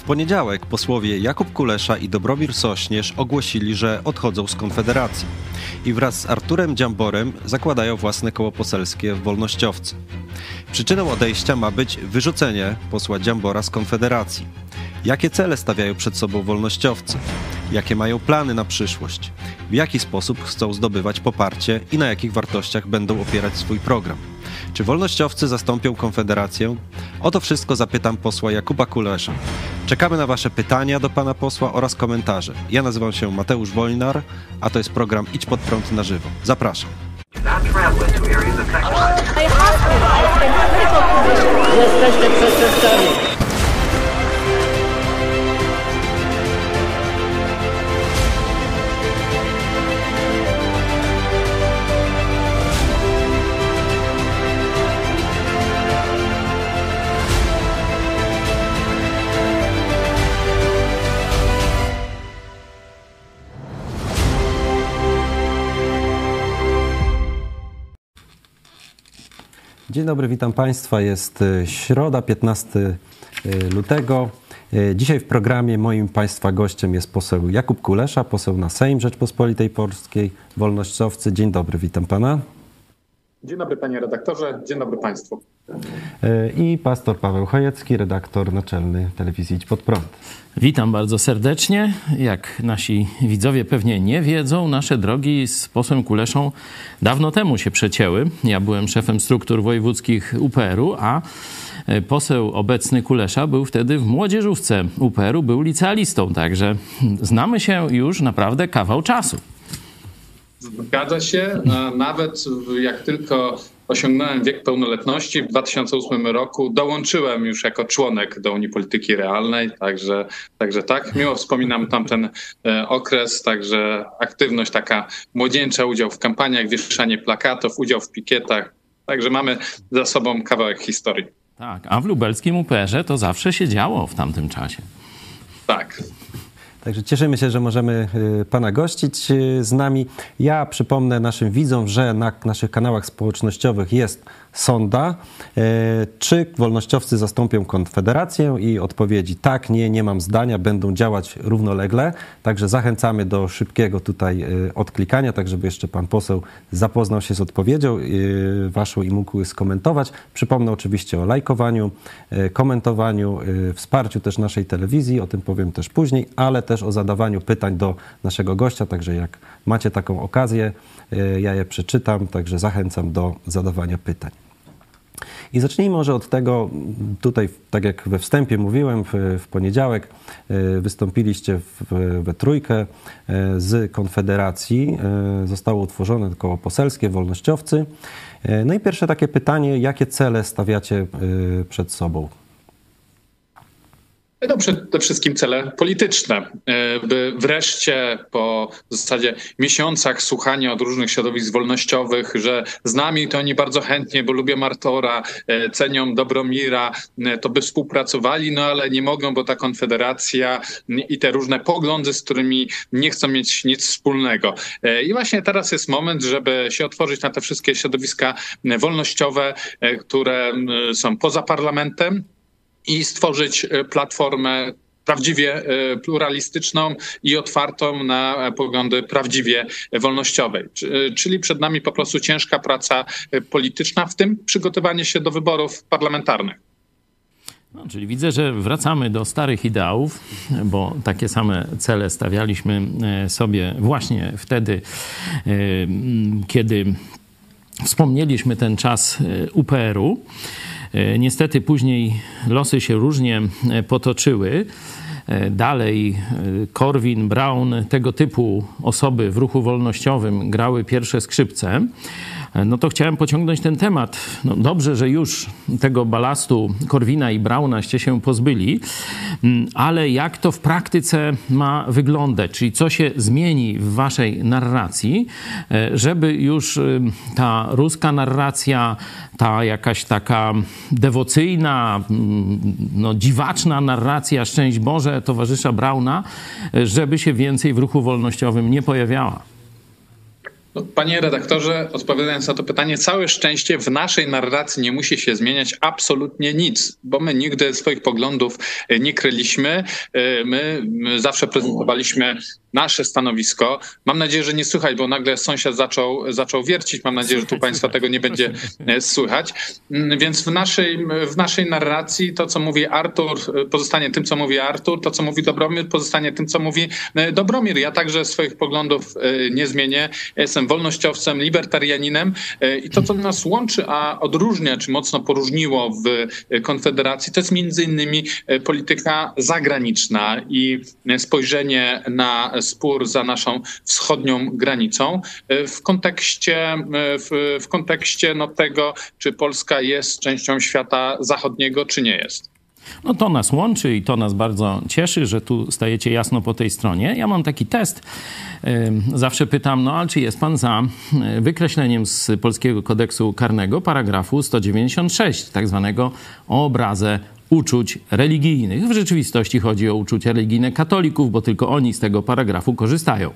W poniedziałek posłowie Jakub Kulesza i Dobromir Sośnierz ogłosili, że odchodzą z Konfederacji i wraz z Arturem Dziamborem zakładają własne koło poselskie w Wolnościowcy. Przyczyną odejścia ma być wyrzucenie posła Dziambora z Konfederacji. Jakie cele stawiają przed sobą wolnościowcy? Jakie mają plany na przyszłość? W jaki sposób chcą zdobywać poparcie i na jakich wartościach będą opierać swój program? Czy wolnościowcy zastąpią Konfederację? O to wszystko zapytam posła Jakuba Kulesza. Czekamy na Wasze pytania do pana posła oraz komentarze. Ja nazywam się Mateusz Wolnar, a to jest program Idź pod prąd na żywo. Zapraszam. Jesteście. Dzień dobry, witam Państwa. Jest y, środa, 15 y, lutego. Y, Dzisiaj w programie moim Państwa gościem jest poseł Jakub Kulesza, poseł na Sejm Rzeczpospolitej Polskiej, wolnościowcy. Dzień dobry, witam Pana. Dzień dobry panie redaktorze, dzień dobry państwu. I pastor Paweł Chojecki, redaktor naczelny telewizji Idź Pod Prąd. Witam bardzo serdecznie. Jak nasi widzowie pewnie nie wiedzą, nasze drogi z posłem Kuleszą dawno temu się przecięły. Ja byłem szefem struktur wojewódzkich UPR-u, a poseł obecny Kulesza był wtedy w młodzieżówce UPR-u, był licealistą, także znamy się już naprawdę kawał czasu. Zgadza się. Nawet jak tylko osiągnąłem wiek pełnoletności w 2008 roku, dołączyłem już jako członek do Unii Polityki Realnej, także, także tak, miło wspominam tamten e, okres, także aktywność taka młodzieńcza, udział w kampaniach, wieszanie plakatów, udział w pikietach, także mamy za sobą kawałek historii. Tak, a w lubelskim UPR-ze to zawsze się działo w tamtym czasie. Tak. Także cieszymy się, że możemy y, Pana gościć y, z nami. Ja przypomnę naszym widzom, że na naszych kanałach społecznościowych jest sonda. Y, czy wolnościowcy zastąpią Konfederację? I odpowiedzi tak, nie, nie mam zdania, będą działać równolegle. Także zachęcamy do szybkiego tutaj odklikania, tak żeby jeszcze Pan poseł zapoznał się z odpowiedzią Waszą i mógł skomentować. Przypomnę oczywiście o lajkowaniu, komentowaniu, wsparciu też naszej telewizji, o tym powiem też później, ale też o zadawaniu pytań do naszego gościa, także jak macie taką okazję, ja je przeczytam, także zachęcam do zadawania pytań. I zacznijmy może od tego, tutaj, tak jak we wstępie mówiłem, w, w poniedziałek wystąpiliście w, we trójkę z Konfederacji. Zostało utworzone koło poselskie, wolnościowcy. No i pierwsze takie pytanie, jakie cele stawiacie przed sobą? No przede wszystkim cele polityczne, by wreszcie po w zasadzie miesiącach słuchania od różnych środowisk wolnościowych, że z nami to oni bardzo chętnie, bo lubią Artora, cenią Dobromira, to by współpracowali, no ale nie mogą, bo ta konfederacja i te różne poglądy, z którymi nie chcą mieć nic wspólnego. I właśnie teraz jest moment, żeby się otworzyć na te wszystkie środowiska wolnościowe, które są poza parlamentem, i stworzyć platformę prawdziwie pluralistyczną i otwartą na poglądy prawdziwie wolnościowej. Czyli przed nami po prostu ciężka praca polityczna, w tym przygotowanie się do wyborów parlamentarnych. No, czyli widzę, że wracamy do starych ideałów, bo takie same cele stawialiśmy sobie właśnie wtedy, kiedy wspomnieliśmy ten czas UPR-u. Niestety później losy się różnie potoczyły. Dalej Korwin, Brown, tego typu osoby w ruchu wolnościowym grały pierwsze skrzypce. No to chciałem pociągnąć ten temat. No dobrze, że już tego balastu Korwina i Braunaście się pozbyli, ale jak to w praktyce ma wyglądać? Czyli co się zmieni w waszej narracji, żeby już ta ruska narracja, ta jakaś taka dewocyjna, no, dziwaczna narracja Szczęść Boże towarzysza Brauna, żeby się więcej w ruchu wolnościowym nie pojawiała? No, panie redaktorze, odpowiadając na to pytanie, całe szczęście w naszej narracji nie musi się zmieniać absolutnie nic, bo my nigdy swoich poglądów e, nie kryliśmy. E, my, my zawsze prezentowaliśmy nasze stanowisko. Mam nadzieję, że nie słychać, bo nagle sąsiad zaczął, zaczął wiercić. Mam nadzieję, że tu Państwa tego nie będzie e, słychać. Mm, więc w naszej, w naszej narracji to, co mówi Artur, pozostanie tym, co mówi Artur, to, co mówi Dobromir, pozostanie tym, co mówi Dobromir. Ja także swoich poglądów nie zmienię. Ja wolnościowcem, libertarianinem e, i to, co nas łączy, a odróżnia, czy mocno poróżniło w e, Konfederacji, to jest między innymi e, polityka zagraniczna i spojrzenie na spór za naszą wschodnią granicą w kontekście, w, w kontekście no, tego, czy Polska jest częścią świata zachodniego, czy nie jest. No to nas łączy i to nas bardzo cieszy, że tu stajecie jasno po tej stronie. Ja mam taki test. Zawsze pytam, no ale czy jest pan za e, wykreśleniem z Polskiego Kodeksu Karnego paragrafu 196, tak zwanego o obrazę uczuć religijnych. W rzeczywistości chodzi o uczucia religijne katolików, bo tylko oni z tego paragrafu korzystają.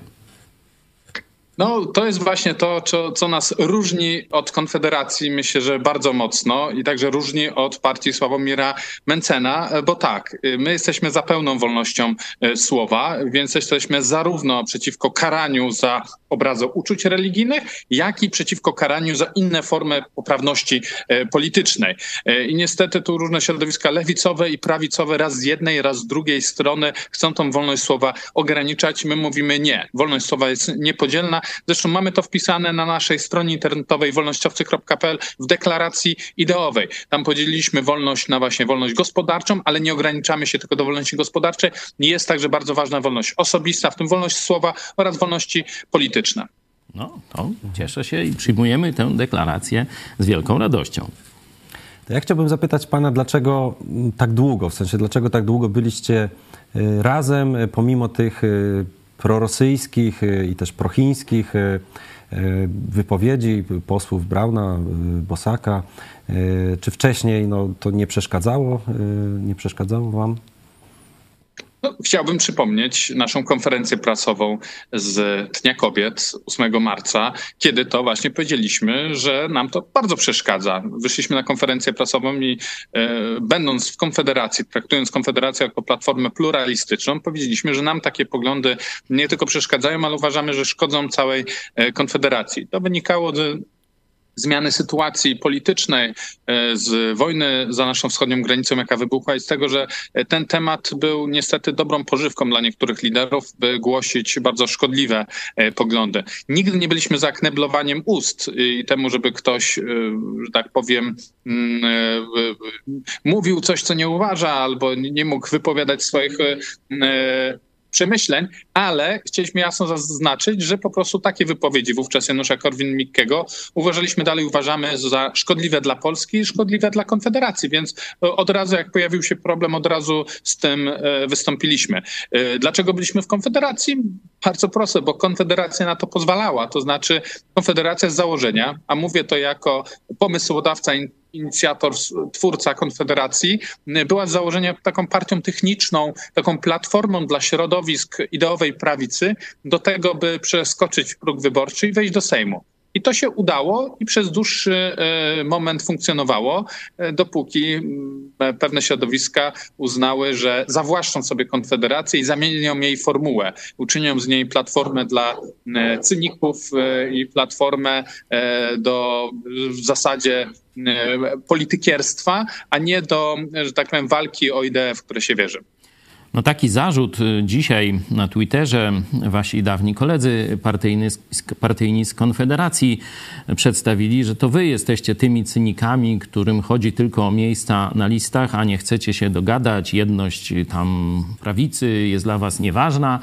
No, to jest właśnie to, co, co, nas różni od Konfederacji, myślę, że bardzo mocno i także różni od partii Sławomira Mencena, bo tak, my jesteśmy za pełną wolnością e, słowa, więc jesteśmy zarówno przeciwko karaniu za obrazy uczuć religijnych, jak i przeciwko karaniu za inne formy poprawności e, politycznej. E, I niestety tu różne środowiska lewicowe i prawicowe raz z jednej, raz z drugiej strony chcą tą wolność słowa ograniczać. My mówimy nie. Wolność słowa jest niepodzielna. Zresztą mamy to wpisane na naszej stronie internetowej wolnościowcy.pl w deklaracji ideowej. Tam podzieliliśmy wolność na właśnie wolność gospodarczą, ale nie ograniczamy się tylko do wolności gospodarczej. Jest także bardzo ważna wolność osobista, w tym wolność słowa oraz wolności polityczne. No, to cieszę się i przyjmujemy tę deklarację z wielką radością. Ja chciałbym zapytać pana, dlaczego tak długo, w sensie dlaczego tak długo byliście y, razem, y, pomimo tych y, prorosyjskich y, i też prochińskich y, y, wypowiedzi posłów Brauna, Bosaka, czy wcześniej no, to nie przeszkadzało, nie przeszkadzało wam? Chciałbym przypomnieć naszą konferencję prasową z Dnia Kobiet 8 marca, kiedy to właśnie powiedzieliśmy, że nam to bardzo przeszkadza. Wyszliśmy na konferencję prasową i e, będąc w Konfederacji, traktując Konfederację jako platformę pluralistyczną, powiedzieliśmy, że nam takie poglądy nie tylko przeszkadzają, ale uważamy, że szkodzą całej e, Konfederacji. To wynikało z zmiany sytuacji politycznej, e, z wojny za naszą wschodnią granicą, jaka wybuchła, i z tego, że ten temat był niestety dobrą pożywką dla niektórych liderów, by głosić bardzo szkodliwe e, poglądy. Nigdy nie byliśmy za kneblowaniem ust i temu, żeby ktoś, e, że tak powiem, mm, mówił coś, co nie uważa, albo nie mógł wypowiadać swoich przemyśleń, ale chcieliśmy jasno zaznaczyć, że po prostu takie wypowiedzi wówczas Janusza Korwin-Mikkego uważaliśmy dalej, uważamy za szkodliwe dla Polski i szkodliwe dla Konfederacji, więc od razu jak pojawił się problem, od razu z tym e, wystąpiliśmy. E, dlaczego byliśmy w Konfederacji? Bardzo proste, bo Konfederacja na to pozwalała, to znaczy Konfederacja z założenia, a mówię to jako pomysłodawca inicjator, twórca Konfederacji, była z założenia taką partią techniczną, taką platformą dla środowisk ideowej prawicy do tego, by przeskoczyć próg wyborczy i wejść do Sejmu. I to się udało i przez dłuższy e, moment funkcjonowało, e, dopóki pewne środowiska uznały, że zawłaszczą sobie Konfederację i zamienią jej formułę. Uczynią z niej platformę dla e, cyników i platformę do w zasadzie politykierstwa, a nie do, że tak powiem, walki o ideę, w które się wierzy. No taki zarzut y, dzisiaj na Twitterze wasi dawni koledzy partyjni, partyjni z Konfederacji przedstawili, że to wy jesteście tymi cynikami, którym chodzi tylko o miejsca na listach, a nie chcecie się dogadać. Jedność tam prawicy jest dla was nieważna.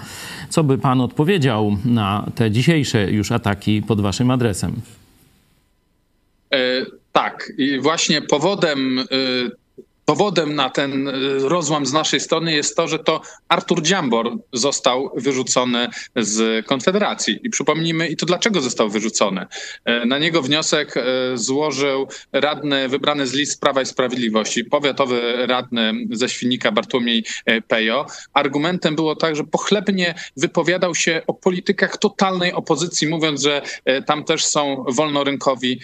Co by pan odpowiedział na te dzisiejsze już ataki pod waszym adresem? E, tak, i właśnie powodem e, powodem na ten y, rozłam z naszej strony jest to, że to Artur Dziambor został wyrzucony z Konfederacji. I przypomnijmy, i to dlaczego został wyrzucony. E, na niego wniosek e, złożył radny wybrany z list Prawa i Sprawiedliwości, powiatowy radny ze Świnika Bartłomiej e, Pejo. Argumentem było tak, że pochlebnie wypowiadał się o politykach totalnej opozycji, mówiąc, że tam też są wolnorynkowi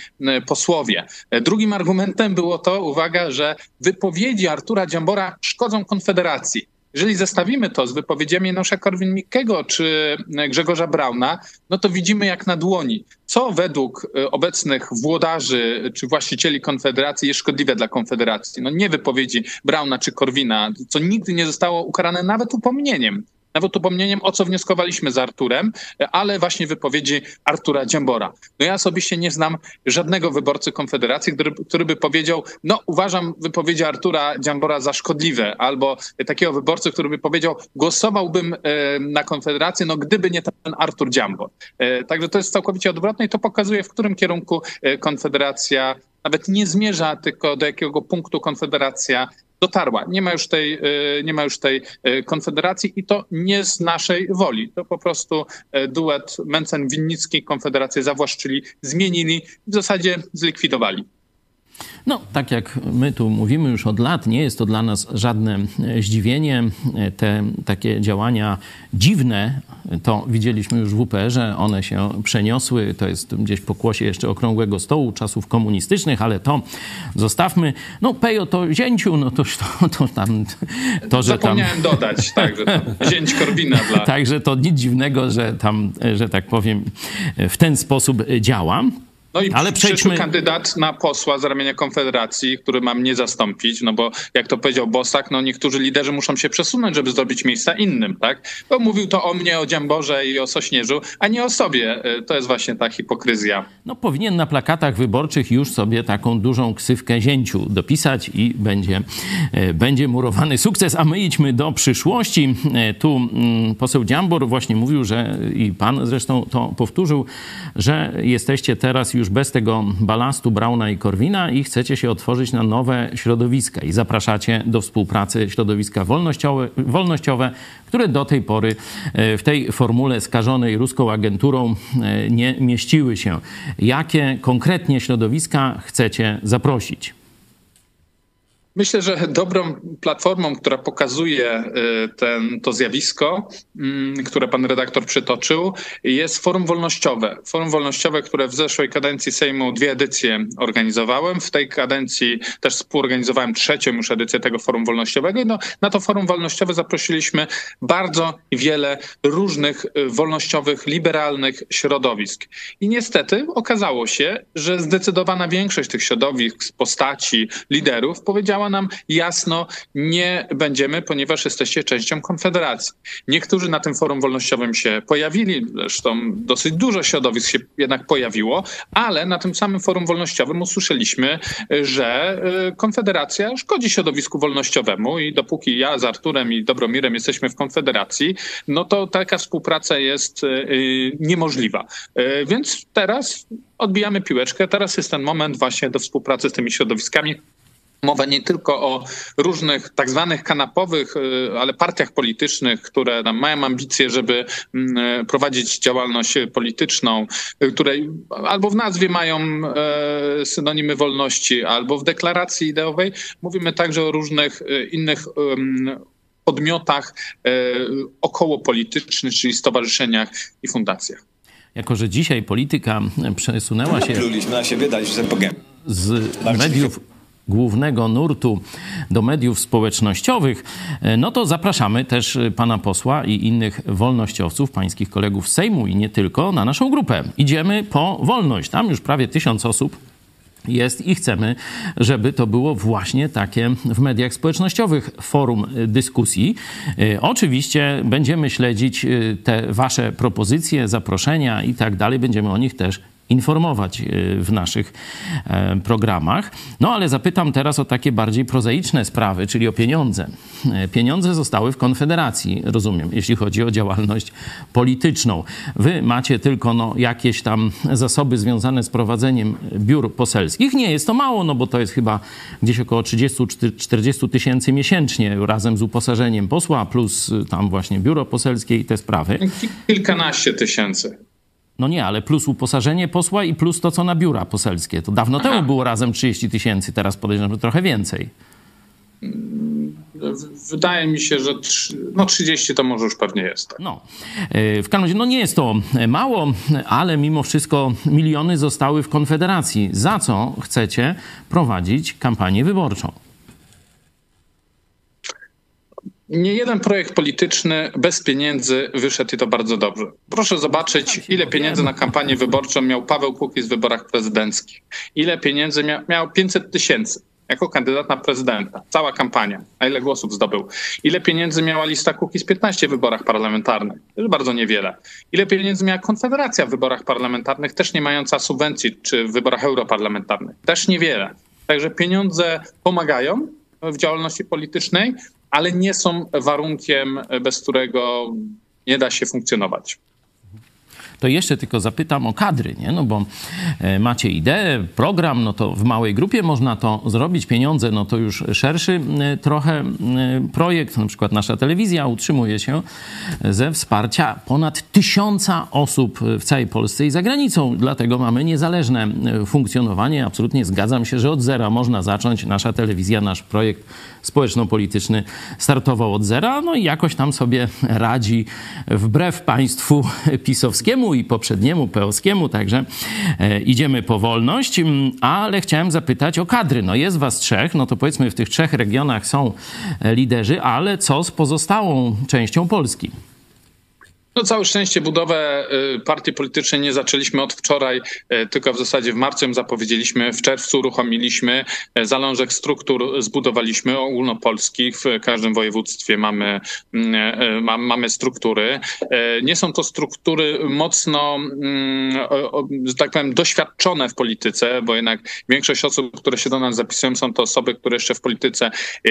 posłowie. Drugim argumentem było to, uwaga, że wypowiedział wypowiedzi Artura Dziambora szkodzą Konfederacji. Jeżeli zestawimy to z wypowiedziami Nosza Korwin-Mikkego czy Grzegorza Brauna, no to widzimy jak na dłoni, co według e, obecnych włodarzy czy właścicieli Konfederacji jest szkodliwe dla Konfederacji. No nie wypowiedzi Brauna czy Korwina, co nigdy nie zostało ukarane nawet upomnieniem nawet upomnieniem, o co wnioskowaliśmy z Arturem, ale właśnie wypowiedzi Artura Dziambora. No ja osobiście nie znam żadnego wyborcy Konfederacji, który, który by powiedział, no uważam wypowiedzi Artura Dziambora za szkodliwe, albo takiego wyborcy, który by powiedział, głosowałbym e, na Konfederację, no gdyby nie ten Artur Dziambor. E, także to jest całkowicie odwrotne i to pokazuje, w którym kierunku e, Konfederacja nawet nie zmierza, tylko do jakiego punktu Konfederacja dotarła. Nie ma już tej, y, nie ma już tej y, konfederacji i to nie z naszej woli. To po prostu y, duet Mencen-Winnicki Konfederację zawłaszczyli, zmienili, w zasadzie zlikwidowali. No, tak jak my tu mówimy już od lat, nie jest to dla nas żadne zdziwienie. Te takie działania dziwne, to widzieliśmy już w UPR-ze, one się przeniosły. To jest gdzieś po kłosie jeszcze okrągłego stołu czasów komunistycznych, ale to zostawmy. No, Pejo to zięciu, no to, to, to tam... To, że Zapomniałem tam... dodać, tak, że zięć Korwina dla... Także to nic dziwnego, że tam, że tak powiem, w ten sposób działa. No i Ale przejdźmy... kandydat na posła z ramienia Konfederacji, który ma mnie zastąpić, no bo jak to powiedział Bosak, no niektórzy liderzy muszą się przesunąć, żeby zrobić miejsca innym, tak? Bo mówił to o mnie, o Dziamborze i o Sośnierzu, a nie o sobie. E, to jest właśnie ta hipokryzja. No powinien na plakatach wyborczych już sobie taką dużą ksywkę zięciu dopisać i będzie, e, będzie murowany sukces. A my idźmy do przyszłości. E, tu mm, poseł Dziambor właśnie mówił, że i pan zresztą to powtórzył, że jesteście teraz już już bez tego balastu Brauna i Korwina i chcecie się otworzyć na nowe środowiska i zapraszacie do współpracy środowiska wolnościowe, wolnościowe które do tej pory e, w tej formule skażonej ruską agenturą e, nie mieściły się. Jakie konkretnie środowiska chcecie zaprosić? Myślę, że dobrą platformą, która pokazuje y, ten, to zjawisko, mm, które pan redaktor przytoczył, jest Forum Wolnościowe. Forum Wolnościowe, które w zeszłej kadencji Sejmu dwie edycje organizowałem. W tej kadencji też współorganizowałem trzecią już edycję tego Forum Wolnościowego. No, na to Forum Wolnościowe zaprosiliśmy bardzo wiele różnych y, wolnościowych, liberalnych środowisk. I niestety okazało się, że zdecydowana większość tych środowisk, postaci, liderów powiedziała nam jasno, nie będziemy, ponieważ jesteście częścią Konfederacji. Niektórzy na tym forum wolnościowym się pojawili, zresztą dosyć dużo środowisk się jednak pojawiło, ale na tym samym forum wolnościowym usłyszeliśmy, że y, Konfederacja szkodzi środowisku wolnościowemu i dopóki ja z Arturem i Dobromirem jesteśmy w Konfederacji, no to taka współpraca jest y, niemożliwa. Y, więc teraz odbijamy piłeczkę. Teraz jest ten moment właśnie do współpracy z tymi środowiskami. Mowa nie tylko o różnych tak zwanych kanapowych, y, ale partiach politycznych, które tam mają ambicje, żeby mm, y, prowadzić działalność polityczną, y, której albo w nazwie mają synonimy wolności, albo w deklaracji ideowej. Mówimy także o różnych innych podmiotach okołopolitycznych, czyli stowarzyszeniach i fundacjach. Jako, że dzisiaj polityka przesunęła się. na siebie, dać, że z mediów głównego nurtu do mediów społecznościowych, e, no to zapraszamy też pana posła i innych wolnościowców, pańskich kolegów z Sejmu i nie tylko, na naszą grupę. Idziemy po wolność. Tam już prawie tysiąc osób jest i chcemy, żeby to było właśnie takie w mediach społecznościowych forum dyskusji. E, oczywiście będziemy śledzić e, te wasze propozycje, zaproszenia i tak dalej. Będziemy o nich też informować w naszych programach. No ale zapytam teraz o takie bardziej prozaiczne sprawy, czyli o pieniądze. Pieniądze zostały w Konfederacji, rozumiem, jeśli chodzi o działalność polityczną. Wy macie tylko no, jakieś tam zasoby związane z prowadzeniem biur poselskich. Nie jest to mało, no bo to jest chyba gdzieś około 30-40 tysięcy miesięcznie razem z uposażeniem posła, plus tam właśnie biuro poselskie i te sprawy. Kilkanaście tysięcy. No nie, ale plus uposażenie posła i plus to, co na biura poselskie. To dawno Aha. temu było razem 30 tysięcy, teraz podejrzewam, że trochę więcej. Wydaje mi się, że no 30 to może już pewnie jest. Tak. No. E, w każdym razie, no nie jest to mało, ale mimo wszystko miliony zostały w Konfederacji. Za co chcecie prowadzić kampanię wyborczą? Nie jeden projekt polityczny bez pieniędzy wyszedł i to bardzo dobrze. Proszę zobaczyć, ile pieniędzy na kampanię wyborczą miał Paweł Kukiz w wyborach prezydenckich. Ile pieniędzy miał, miał 500 tysięcy jako kandydat na prezydenta. Cała kampania. A ile głosów zdobył? Ile pieniędzy miała lista Kukiz 15 w wyborach parlamentarnych? Też bardzo niewiele. Ile pieniędzy miała Konfederacja w wyborach parlamentarnych, też nie mająca subwencji, czy w wyborach europarlamentarnych? Też niewiele. Także pieniądze pomagają w działalności politycznej, ale nie są warunkiem, bez którego nie da się funkcjonować to jeszcze tylko zapytam o kadry, nie? No bo e, macie ideę, program, no to w małej grupie można to zrobić, pieniądze, no to już szerszy e, trochę e, projekt, na przykład nasza telewizja utrzymuje się ze wsparcia ponad tysiąca osób w całej Polsce i za granicą, dlatego mamy niezależne funkcjonowanie. Absolutnie zgadzam się, że od zera można zacząć. Nasza telewizja, nasz projekt społeczno-polityczny startował od zera, no i jakoś tam sobie radzi wbrew państwu pisowskiemu i poprzedniemu peowskiemu, także e, idziemy po wolność, mm, ale chciałem zapytać o kadry. No jest was trzech, no to powiedzmy w tych trzech regionach są e, liderzy, ale co z pozostałą częścią Polski? No całe szczęście budowę y, partii politycznej nie zaczęliśmy od wczoraj, y, tylko w zasadzie w marcu zapowiedzieliśmy, w czerwcu uruchomiliśmy, y, zalążek struktur zbudowaliśmy ogólnopolskich, w każdym województwie mamy, mamy struktury. Nie są to struktury mocno, mm, że tak powiem, doświadczone w polityce, bo jednak większość osób, które się do nas zapisują, są to osoby, które jeszcze w polityce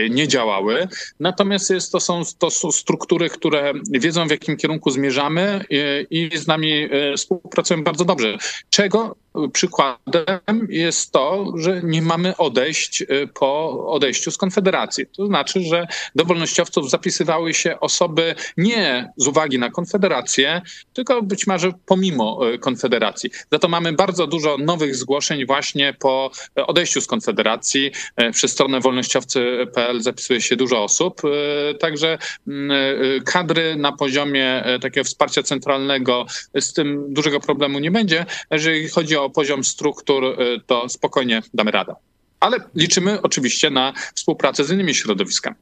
nie działały. Natomiast jest, to, są, to są struktury, które wiedzą w jakim kierunku zmierzają zamierzamy i z nami e, współpracują bardzo dobrze. Czego przykładem jest to, że nie mamy odejść y, po odejściu z Konfederacji. To znaczy, że do wolnościowców zapisywały się osoby nie z uwagi na Konfederację, tylko być może pomimo y, Konfederacji. Za to mamy bardzo dużo nowych zgłoszeń właśnie po odejściu z Konfederacji. Y, przez stronę wolnościowcy.pl zapisuje się dużo osób. Także mm, kadry na poziomie takiego wsparcia centralnego z tym dużego problemu nie będzie. Jeżeli chodzi o poziom struktur, y, to spokojnie damy radę. Ale liczymy oczywiście na współpracę z innymi środowiskami.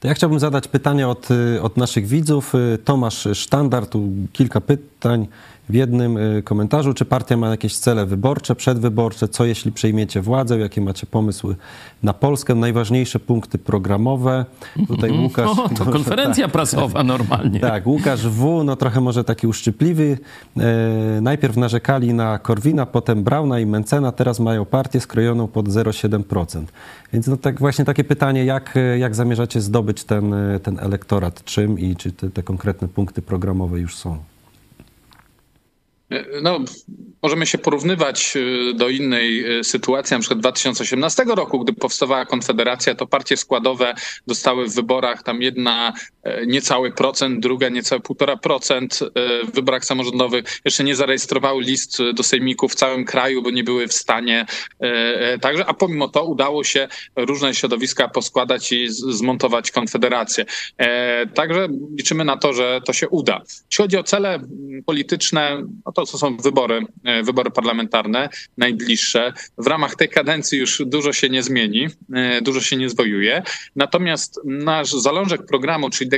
To ja chciałbym zadać pytanie od, y, od naszych widzów. Y, Tomasz Sztandar, tu kilka pytań w jednym y, komentarzu, czy partia ma jakieś cele wyborcze, przedwyborcze, co jeśli przejmiecie władzę, jakie macie pomysły na Polskę, najważniejsze punkty programowe. Tutaj Łukasz... O, to konferencja tak, prasowa normalnie. Tak, Łukasz W., no trochę może taki uszczypliwy. E, najpierw narzekali na Korwina, potem Brauna i Mencena, teraz mają partię skrojoną pod 0,7%. Więc no tak właśnie takie pytanie, jak, jak zamierzacie zdobyć ten, ten elektorat, czym i czy te, te konkretne punkty programowe już są? No, możemy się porównywać y, do innej y, sytuacji, na przykład 2018 roku, gdy powstawała Konfederacja, to partie składowe dostały w wyborach tam jedna e, niecały procent, druga niecałe półtora procent e, w wyborach samorządowych. Jeszcze nie zarejestrowały list do sejmików w całym kraju, bo nie były w stanie. E, także, a pomimo to udało się różne środowiska poskładać i zmontować Konfederację. Także liczymy na to, że to się uda. Jeśli chodzi o cele polityczne, no to co są wybory, e, wybory parlamentarne, najbliższe. W ramach tej kadencji już dużo się nie zmieni, e, dużo się nie zwojuje. Natomiast nasz zalążek programu, czyli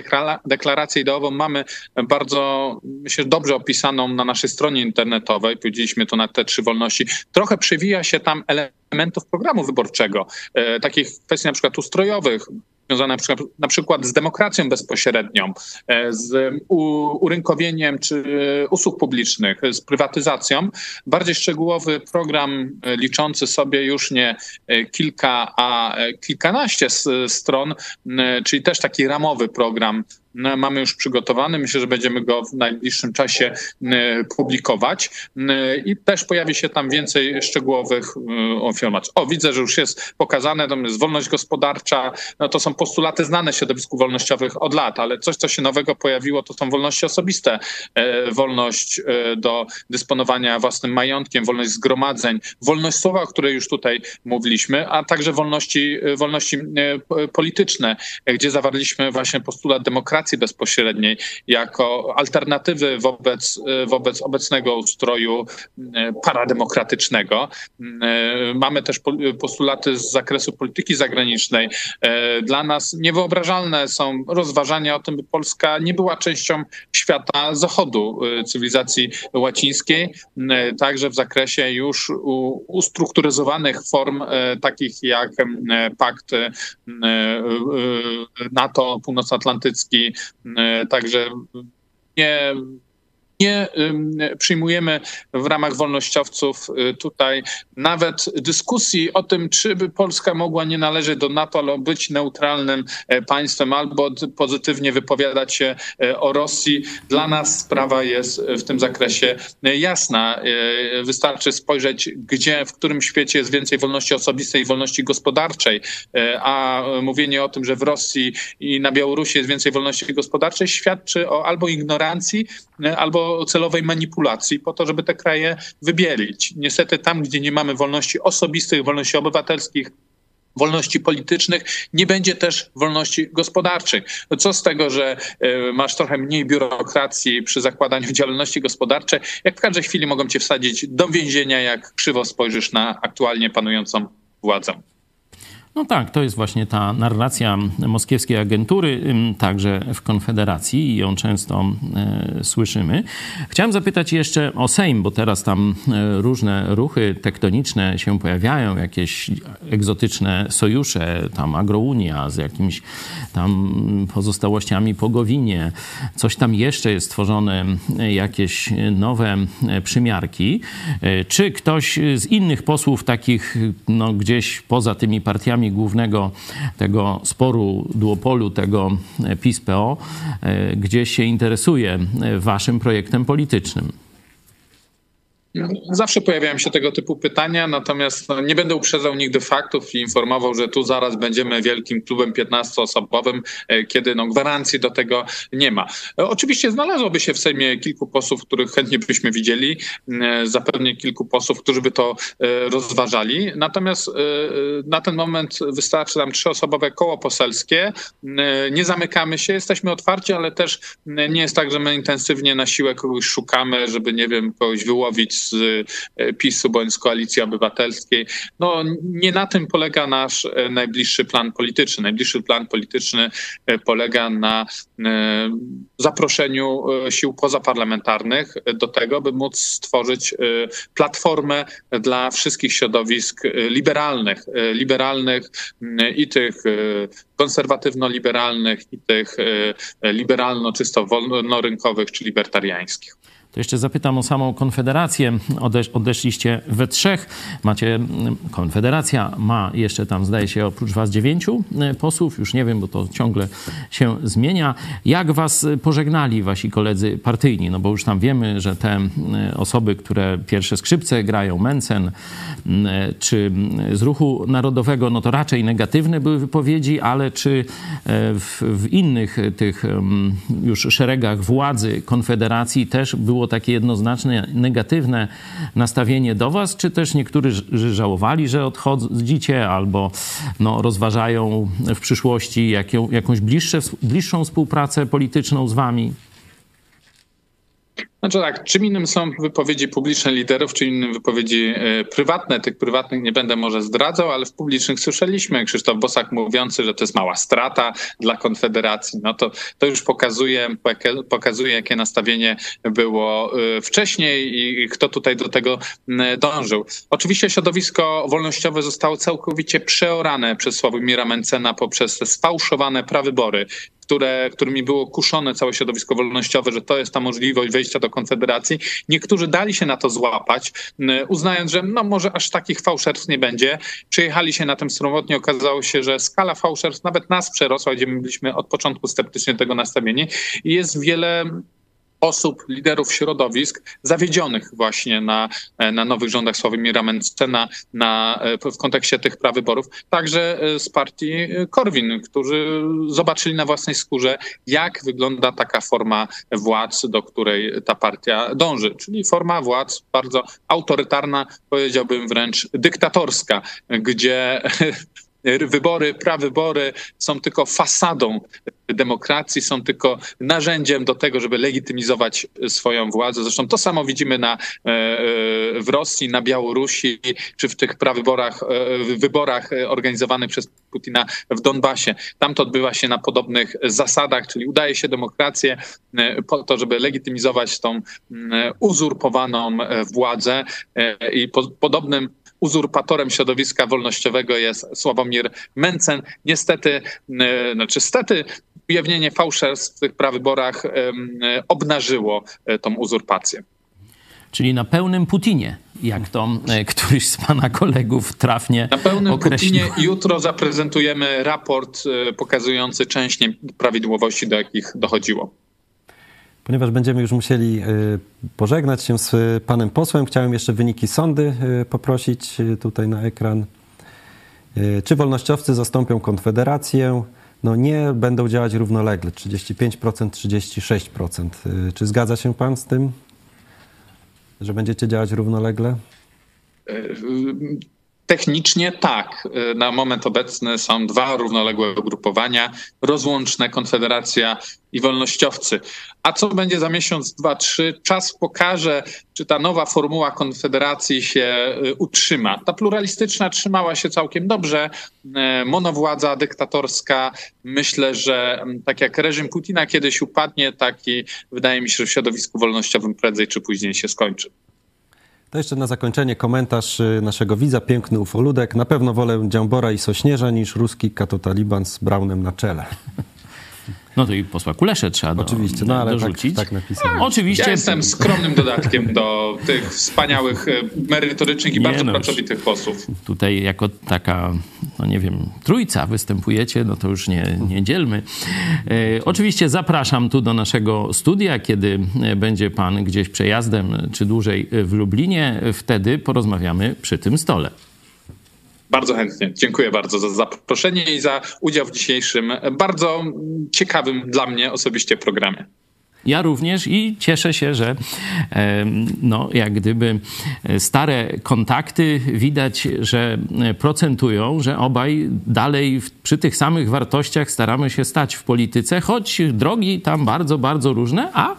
deklarację ideową mamy bardzo, myślę, dobrze opisaną na naszej stronie internetowej. Powiedzieliśmy to na te trzy wolności. Trochę przewija się tam elementów programu wyborczego, e, takich kwestii na przykład ustrojowych, związane na przykład, na przykład z demokracją bezpośrednią, z urynkowieniem czy usług publicznych, z prywatyzacją. Bardziej szczegółowy program liczący sobie już nie kilka, a kilkanaście stron, czyli też taki ramowy program mamy już przygotowany. Myślę, że będziemy go w najbliższym czasie publikować i też pojawi się tam więcej szczegółowych informacji. O, widzę, że już jest pokazane, to jest wolność gospodarcza, no to są postulaty znane środowisku wolnościowych od lat, ale coś, co się nowego pojawiło, to są wolności osobiste. E, wolność e, do dysponowania własnym majątkiem, wolność zgromadzeń, wolność słowa, o której już tutaj mówiliśmy, a także wolności, e, wolności polityczne, gdzie zawarliśmy właśnie postulat demokracji demokracji bezpośredniej jako alternatywy wobec, wobec obecnego ustroju e, parademokratycznego. E, mamy też postulaty z zakresu polityki zagranicznej. E, dla nas niewyobrażalne są rozważania o tym, by Polska nie była częścią świata zachodu, cywilizacji łacińskiej, także w zakresie już ustrukturyzowanych form takich jak pakt NATO północnoatlantycki, E, także nie nie przyjmujemy w ramach wolnościowców y, tutaj nawet dyskusji o tym, czy by Polska mogła nie należeć do NATO, ale być neutralnym e, państwem albo pozytywnie wypowiadać się e, o Rosji. Dla nas sprawa jest w tym zakresie e, jasna. Wystarczy spojrzeć, gdzie, w którym świecie jest więcej wolności osobistej i wolności gospodarczej, a mówienie o tym, że w Rosji i na Białorusi jest więcej wolności gospodarczej, świadczy o albo ignorancji, albo celowej manipulacji po to, żeby te kraje wybielić. Niestety tam, gdzie nie mamy wolności osobistych, wolności obywatelskich, wolności politycznych, nie będzie też wolności gospodarczej. No co z tego, że e, masz trochę mniej biurokracji przy zakładaniu działalności gospodarczej, jak w każdej chwili mogą cię wsadzić do więzienia, jak krzywo spojrzysz na aktualnie panującą władzę. No tak, to jest właśnie ta narracja moskiewskiej agentury, także w Konfederacji i ją często e, słyszymy. Chciałem zapytać jeszcze o Sejm, bo teraz tam e, różne ruchy tektoniczne się pojawiają, jakieś egzotyczne sojusze, tam agrounia z jakimiś tam pozostałościami po Gowinie, coś tam jeszcze jest tworzone, jakieś nowe przymiarki. E, czy ktoś z innych posłów takich, no gdzieś poza tymi partiami głównego tego sporu, duopolu tego PiS-PO, e, gdzie się interesuje waszym projektem politycznym. Zawsze pojawiają się tego typu pytania, natomiast no, nie będę uprzedzał nigdy faktów i informował, że tu zaraz będziemy wielkim klubem 15-osobowym, e, kiedy no, gwarancji do tego nie ma. E, oczywiście znalazłoby się w Sejmie kilku posłów, których chętnie byśmy widzieli, e, zapewne kilku posłów, którzy by to rozważali. Natomiast na ten moment wystarczy nam trzyosobowe koło poselskie. Nie zamykamy się, jesteśmy otwarci, ale też nie jest tak, że my intensywnie na siłę kogoś szukamy, żeby, nie wiem, kogoś wyłowić z e, PiSu bądź z Koalicji Obywatelskiej. No, nie na tym polega nasz e, najbliższy plan polityczny. Najbliższy plan polityczny e, polega na zaproszeniu sił pozaparlamentarnych do tego, by móc stworzyć platformę dla wszystkich środowisk liberalnych, liberalnych i tych konserwatywno-liberalnych, i tych liberalno czysto wolnorynkowych czy libertariańskich. To jeszcze zapytam o samą Konfederację. Odesz odeszliście we trzech. Macie, mm, Konfederacja ma jeszcze tam, zdaje się, oprócz was dziewięciu e, posłów. Już nie wiem, bo to ciągle się zmienia. Jak was pożegnali wasi koledzy partyjni? No bo już tam wiemy, że te mm, osoby, które pierwsze skrzypce grają, Mencen mm, e, czy z Ruchu Narodowego, no to raczej negatywne były wypowiedzi, ale czy e, w, w innych tych już szeregach władzy Konfederacji też było takie jednoznaczne negatywne nastawienie do was, czy też niektórzy żałowali, że odchodzicie, albo no, rozważają w przyszłości jaką, jakąś bliższe, bliższą współpracę polityczną z wami? Znaczy tak, czym innym są wypowiedzi publiczne liderów, czym innym wypowiedzi e, prywatne. Tych prywatnych nie będę może zdradzał, ale w publicznych słyszeliśmy Krzysztof Bosak mówiący, że to jest mała strata dla Konfederacji. No to, to już pokazuje, pokazuje, jakie nastawienie było e, wcześniej i kto tutaj do tego dążył. Oczywiście środowisko wolnościowe zostało całkowicie przeorane przez Sławomira Mencena poprzez sfałszowane prawybory które, którymi było kuszone całe środowisko wolnościowe, że to jest ta możliwość wejścia do Konfederacji. Niektórzy dali się na to złapać, uznając, że no może aż takich fałszerstw nie będzie. Przyjechali się na tym sromotnie, okazało się, że skala fałszerstw nawet nas przerosła, gdzie my byliśmy od początku sceptycznie tego nastawieni i jest wiele osób, liderów środowisk zawiedzionych właśnie na, na nowych rządach Sławomira Mencena na, w kontekście tych prawyborów, także e, z partii Korwin, którzy zobaczyli na własnej skórze, jak wygląda taka forma władz, do której ta partia dąży, czyli forma władz bardzo autorytarna, powiedziałbym wręcz dyktatorska, gdzie wybory, prawybory są tylko fasadą demokracji, są tylko narzędziem do tego, żeby legitymizować swoją władzę. Zresztą to samo widzimy na, e, e, w Rosji, na Białorusi, czy w tych prawyborach, e, wyborach organizowanych przez Putina w Donbasie. Tam to odbywa się na podobnych zasadach, czyli udaje się demokrację po to, żeby legitymizować tą uzurpowaną władzę i po, podobnym uzurpatorem środowiska wolnościowego jest Sławomir Mencen. Niestety, e, znaczy stety, ujawnienie fałszerstw w tych prawyborach obnażyło e, tą uzurpację. Czyli na pełnym Putinie, jak to e, któryś z pana kolegów trafnie Na pełnym określił. Putinie jutro zaprezentujemy raport pokazujący część nieprawidłowości, do jakich dochodziło. Ponieważ będziemy już musieli y, pożegnać się z panem posłem, chciałem jeszcze wyniki sądy y, poprosić y, tutaj na ekran. Czy wolnościowcy zastąpią Konfederację? No nie, będą działać równolegle, 35%, 36%. Czy zgadza się pan z tym, że będziecie działać równolegle? Technicznie tak. Na moment obecny są dwa równoległe ugrupowania, rozłączne Konfederacja i wolnościowcy. A co będzie za miesiąc, dwa, trzy? Czas pokaże, czy ta nowa formuła Konfederacji się y, utrzyma. Ta pluralistyczna trzymała się całkiem dobrze. E, monowładza dyktatorska, myślę, że tak jak reżim Putina kiedyś upadnie, tak i wydaje mi się, że w środowisku wolnościowym prędzej czy później się skończy. To jeszcze na zakończenie komentarz y, naszego widza, piękny ufoludek. Na pewno wolę Dziambora i Sośnierza niż ruski katotaliban z Braunem na czele. No to i posła Kulesze trzeba do, Oczywiście, no ale dorzucić. tak, tak napisałem. Oczywiście. Ja jestem skromnym dodatkiem do tych wspaniałych, e, merytorycznych i Nie bardzo no, pracowitych posłów. Tutaj jako taka, no nie wiem, trójca występujecie, no to już nie, nie dzielmy. E, oczywiście zapraszam tu do naszego studia, kiedy e, będzie pan gdzieś przejazdem czy dłużej w Lublinie. Wtedy porozmawiamy przy tym stole. Bardzo chętnie. Dziękuję bardzo za zaproszenie i za udział w dzisiejszym bardzo ciekawym dla mnie osobiście programie. Ja również i cieszę się, że no, jak gdyby stare kontakty widać, że procentują, że obaj dalej przy tych samych wartościach staramy się stać w polityce, choć drogi tam bardzo, bardzo różne, a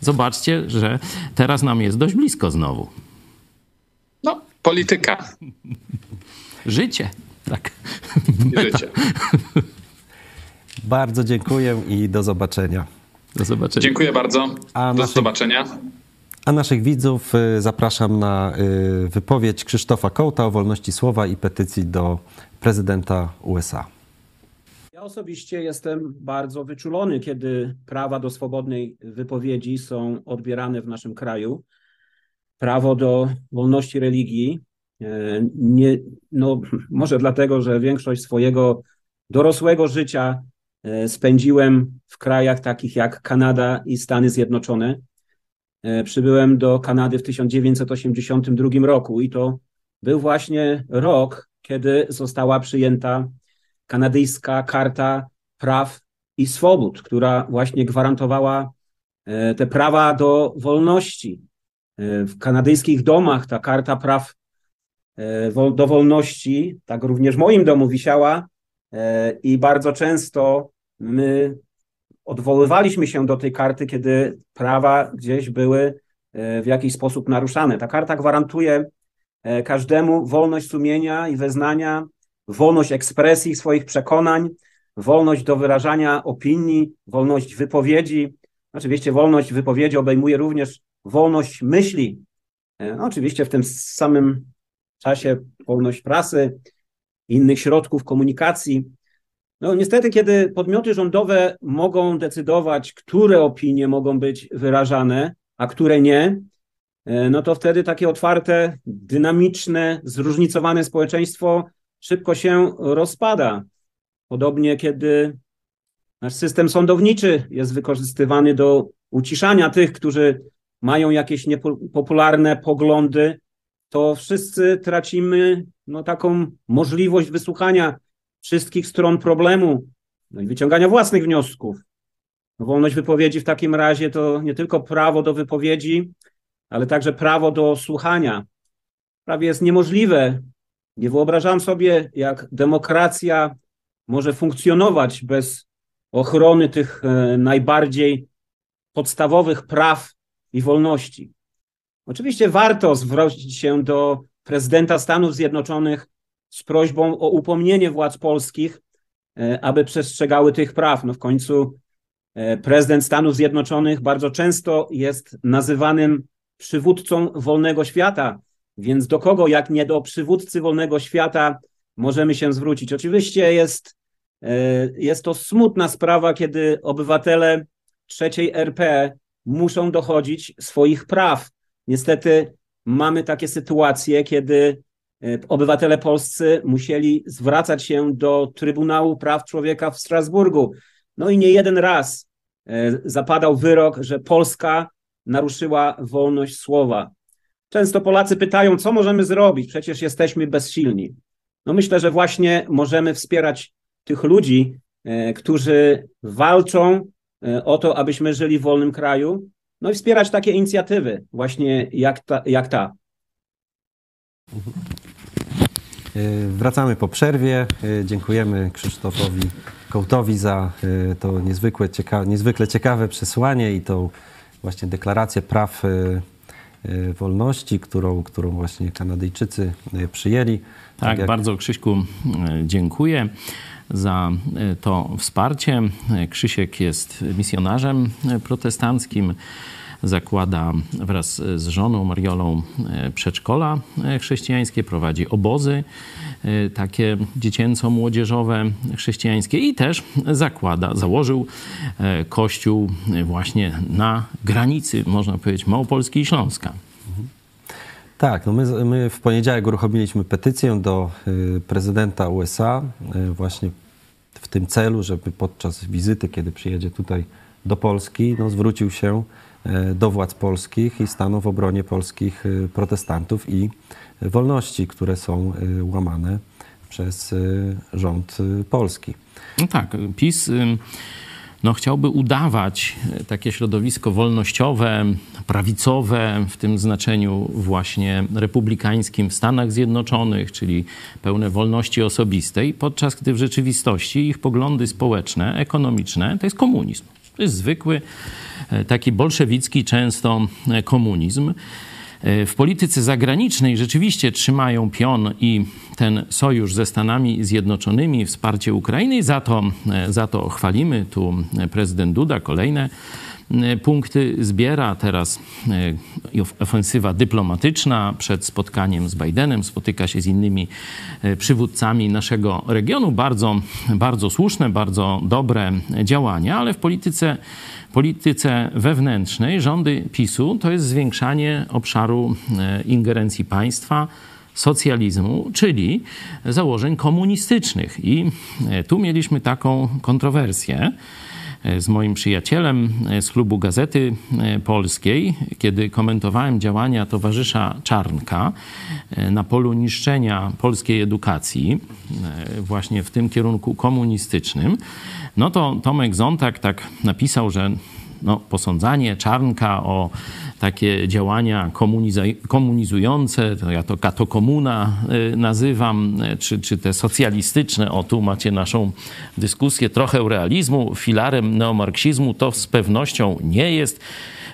zobaczcie, że teraz nam jest dość blisko znowu. No, polityka. Życie. Tak. Życie. Bardzo dziękuję i do zobaczenia. Do zobaczenia. Dziękuję bardzo. A Do naszych- zobaczenia. A naszych widzów y, zapraszam na y, wypowiedź Krzysztofa Kołta o wolności słowa i petycji do prezydenta USA. Ja osobiście jestem bardzo wyczulony, kiedy prawa do swobodnej wypowiedzi są odbierane w naszym kraju. Prawo do wolności religii. e, Nie, no, może dlatego, że większość swojego dorosłego życia spędziłem w krajach takich jak Kanada i Stany Zjednoczone. E, Przybyłem do Kanady w 1982 roku i to był właśnie rok, kiedy została przyjęta kanadyjska karta praw i swobód, która właśnie gwarantowała e, te prawa do wolności. E, W kanadyjskich domach ta karta praw e, do wolności, tak również w moim domu wisiała e, i bardzo często my odwoływaliśmy się do tej karty, kiedy prawa gdzieś były w jakiś sposób naruszane. Ta karta gwarantuje każdemu wolność sumienia i wyznania, wolność ekspresji swoich przekonań, wolność do wyrażania opinii, wolność wypowiedzi. Oczywiście wolność wypowiedzi obejmuje również wolność myśli. No, oczywiście w tym samym czasie wolność prasy, innych środków komunikacji. No niestety, kiedy podmioty rządowe mogą decydować, które opinie mogą być wyrażane, a które nie, no to wtedy takie otwarte, dynamiczne, zróżnicowane społeczeństwo szybko się rozpada. Podobnie, kiedy nasz system sądowniczy jest wykorzystywany do uciszania tych, którzy mają jakieś niepopularne poglądy, to wszyscy tracimy no, taką możliwość wysłuchania wszystkich stron problemu no i wyciągania własnych wniosków. No, wolność wypowiedzi w takim razie to nie tylko prawo do wypowiedzi, ale także prawo do słuchania. Prawie jest niemożliwe. Nie wyobrażam sobie, jak demokracja może funkcjonować bez ochrony tych e, najbardziej podstawowych praw i wolności. Oczywiście warto zwrócić się do prezydenta Stanów Zjednoczonych z prośbą o upomnienie władz polskich, e, aby przestrzegały tych praw. No w końcu e, prezydent Stanów Zjednoczonych bardzo często jest nazywanym przywódcą wolnego świata, więc do kogo, jak nie do przywódcy wolnego świata, możemy się zwrócić? Oczywiście jest, e, jest to smutna sprawa, kiedy obywatele trzeciej RP muszą dochodzić swoich praw. Niestety mamy takie sytuacje, kiedy e, obywatele polscy musieli zwracać się do Trybunału Praw Człowieka w Strasburgu. No i nie jeden raz e, zapadał wyrok, że Polska naruszyła wolność słowa. Często Polacy pytają, co możemy zrobić, przecież jesteśmy bezsilni. No myślę, że właśnie możemy wspierać tych ludzi, e, którzy walczą o to, abyśmy żyli w wolnym kraju, no i wspierać takie inicjatywy, właśnie jak ta. Jak ta. E, wracamy po przerwie. E, dziękujemy Krzysztofowi Kołtowi za e, to niezwykle, cieka niezwykle ciekawe przesłanie i tą właśnie deklarację praw wolności, którą, którą właśnie Kanadyjczycy przyjęli. Tak, tak jak... bardzo Krzyśku dziękuję za to wsparcie. Krzysiek jest misjonarzem protestanckim zakłada wraz z żoną Mariolą e, przedszkola e, chrześcijańskie, prowadzi obozy e, takie dziecięco-młodzieżowe chrześcijańskie i też zakłada, założył kościół właśnie na granicy, można powiedzieć, Małopolski i Śląska. Tak, no my, my w poniedziałek uruchomiliśmy petycję do prezydenta USA właśnie w tym celu, żeby podczas wizyty, kiedy przyjedzie tutaj do Polski, no, zwrócił się E, do władz polskich i stanął w obronie polskich protestantów i wolności, które są łamane przez rząd polski. No tak, PiS no, chciałby udawać takie środowisko wolnościowe, prawicowe, w tym znaczeniu właśnie republikańskim w Stanach Zjednoczonych, czyli pełne wolności osobistej, podczas gdy w rzeczywistości ich poglądy społeczne, ekonomiczne to jest komunizm. To jest zwykły E, taki bolszewicki często e, komunizm. E, w polityce zagranicznej rzeczywiście trzymają pion i ten sojusz ze Stanami Zjednoczonymi, wsparcie Ukrainy. Za to, za to chwalimy. Tu prezydent Duda kolejne punkty zbiera. Teraz ofensywa dyplomatyczna przed spotkaniem z Bidenem. Spotyka się z innymi przywódcami naszego regionu. Bardzo, bardzo słuszne, bardzo dobre działania, ale w polityce polityce wewnętrznej rządy PiSu to jest zwiększanie obszaru e, ingerencji państwa, socjalizmu, czyli założeń komunistycznych. I e, tu mieliśmy taką kontrowersję e, z moim przyjacielem z klubu Gazety Polskiej, kiedy komentowałem działania towarzysza Czarnka na polu niszczenia polskiej edukacji, właśnie w tym kierunku komunistycznym, no to Tomek Zontak tak napisał, że no, posądzanie Czarnka o takie działania komunizujące, to ja to katokomuna y, nazywam, y, czy, czy te socjalistyczne, o tu macie naszą dyskusję, trochę realizmu, filarem neomarksizmu to z pewnością nie jest.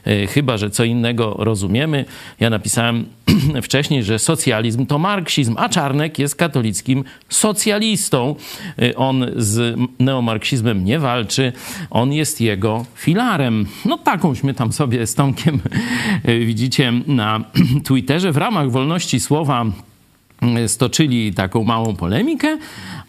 E, chyba że co innego rozumiemy. Ja napisałem wcześniej, że socjalizm to marksizm, a Czarnek jest katolickim socjalistą. E, on z neomarksizmem nie walczy, on jest jego filarem. No takąśmy tam sobie z Tomkiem e, widzicie na Twitterze w ramach wolności słowa stoczyli taką małą polemikę,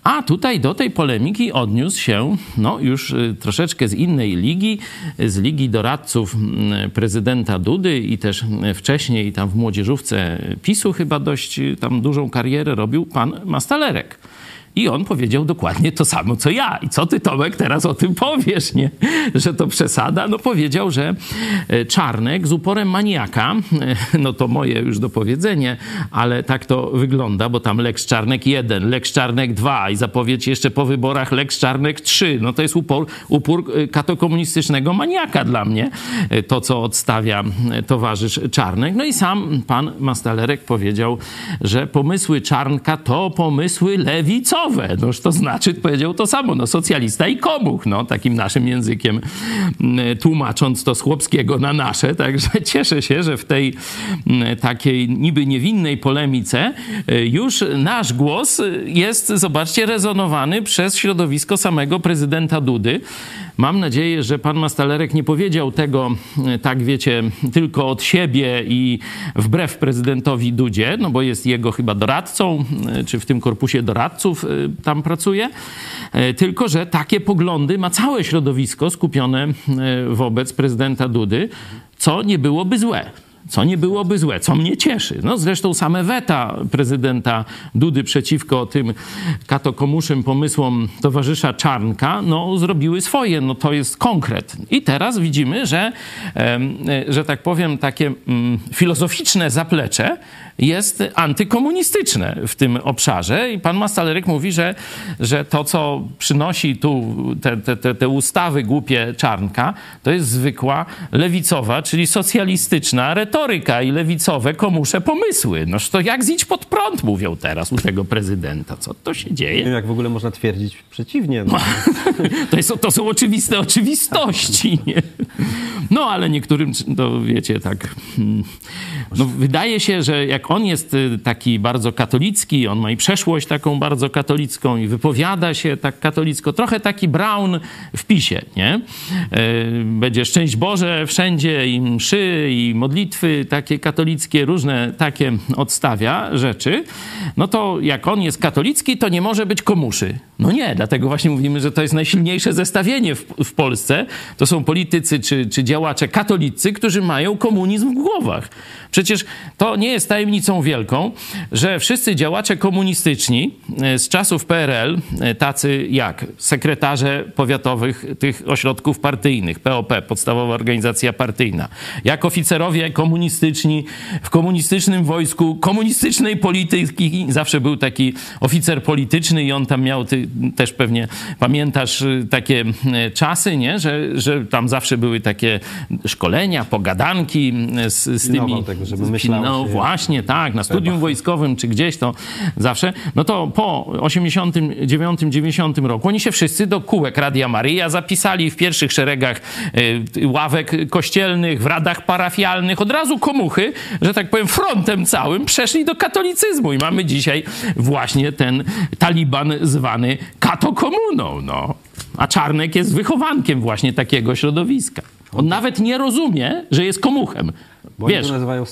a tutaj do tej polemiki odniósł się no, już y, troszeczkę z innej ligi, z ligi doradców mm, prezydenta Dudy i też wcześniej tam w młodzieżówce PiSu chyba dość y, tam dużą karierę robił pan Mastalerek. I on powiedział dokładnie to samo, co ja. I co ty, Tomek, teraz o tym powiesz, nie? Że to przesada? No powiedział, że e, Czarnek z uporem maniaka, e, no to moje już dopowiedzenie, ale tak to wygląda, bo tam Lex Czarnek 1, Lex Czarnek 2 i zapowiedź jeszcze po wyborach Lex Czarnek 3. No to jest upor, upór e, katokomunistycznego maniaka dla mnie, to co odstawia towarzysz Czarnek. No i sam pan Mastalerek powiedział, że pomysły Czarnka to pomysły lewicowe Noż to znaczy, powiedział to samo, no socjalista i komuch, no takim naszym językiem mm, tłumacząc to z chłopskiego na nasze. Także cieszę się, że w tej mm, takiej niby niewinnej polemice y, już nasz głos jest, zobaczcie, rezonowany przez środowisko samego prezydenta Dudy. Mam nadzieję, że pan Mastalerek nie powiedział tego, y, tak wiecie, tylko od siebie i wbrew prezydentowi Dudzie, no bo jest jego chyba doradcą, y, czy w tym korpusie doradców tam pracuje, e, tylko że takie poglądy ma całe środowisko skupione e, wobec prezydenta Dudy, co nie byłoby złe co nie byłoby złe, co mnie cieszy. No zresztą same weta prezydenta Dudy przeciwko tym katokomuszym pomysłom towarzysza Czarnka, no zrobiły swoje, no to jest konkret. I teraz widzimy, że, e, że tak powiem, takie mm, filozoficzne zaplecze jest antykomunistyczne w tym obszarze. I pan Mastalerek mówi, że, że to, co przynosi tu te, te, te ustawy głupie Czarnka, to jest zwykła lewicowa, czyli socjalistyczna retoryka i lewicowe komusze pomysły. Noż to jak zidź pod prąd, mówią teraz u tego prezydenta. Co to się dzieje? Jak w ogóle można twierdzić przeciwnie. No. to, jest, to są oczywiste oczywistości. Nie? No, ale niektórym, to wiecie, tak... Hmm, no, wydaje się, że jak on jest y, taki bardzo katolicki, on ma i przeszłość taką bardzo katolicką i wypowiada się tak katolicko, trochę taki Brown w PiSie, nie? E, będzie szczęść Boże wszędzie i mszy i modlitwy takie katolickie, różne takie odstawia rzeczy, no to jak on jest katolicki, to nie może być komuszy. No nie, dlatego właśnie mówimy, że to jest najsilniejsze zestawienie w, w Polsce. To są politycy czy, czy działacze katolicy, którzy mają komunizm w głowach. Przecież to nie jest tajemnicą wielką, że wszyscy działacze komunistyczni e, z czasów PRL, e, tacy jak sekretarze powiatowych tych ośrodków partyjnych, POP, podstawowa organizacja partyjna, jak oficerowie komunistyczni w komunistycznym wojsku, komunistycznej polityki, zawsze był taki oficer polityczny i on tam miał, ty też pewnie pamiętasz y, takie czasy, nie? Że, że tam zawsze były takie szkolenia, pogadanki z, z tymi tego, żeby myślał No się właśnie, tak, na studium wojskowym czy gdzieś to zawsze. No to po 89-90 roku oni się wszyscy do kółek Radia Maryja zapisali w pierwszych szeregach y, ławek kościelnych, w radach parafialnych, od razu komuchy, że tak powiem, frontem całym przeszli do katolicyzmu i mamy dzisiaj właśnie ten taliban zwany katokomuną, no. A Czarnek jest wychowankiem właśnie takiego środowiska. On nawet nie rozumie, że jest komuchem. Bo Wiesz, oni to nazywają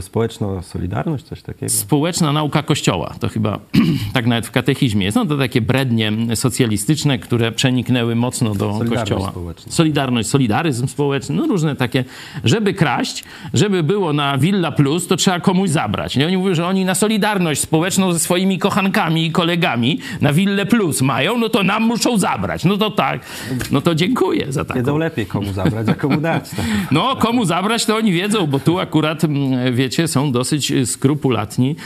społeczna solidarność, coś takiego? Społeczna nauka Kościoła, to chyba tak nawet w katechizmie jest. No to takie brednie socjalistyczne, które przeniknęły mocno do Solidarność Kościoła. Społeczna. Solidarność, solidaryzm społeczny, no różne takie. Żeby kraść, żeby było na Villa Plus, to trzeba komuś zabrać. I oni mówią, że oni na solidarność społeczną ze swoimi kochankami i kolegami na Ville Plus mają, no to nam muszą zabrać. No to tak, no to dziękuję za taką. Wiedzą lepiej komu zabrać, a komu dać. Tak. No, komu zabrać, to oni wiedzą, bo tu akurat, mm, wiecie, są dosyć skrupulatni.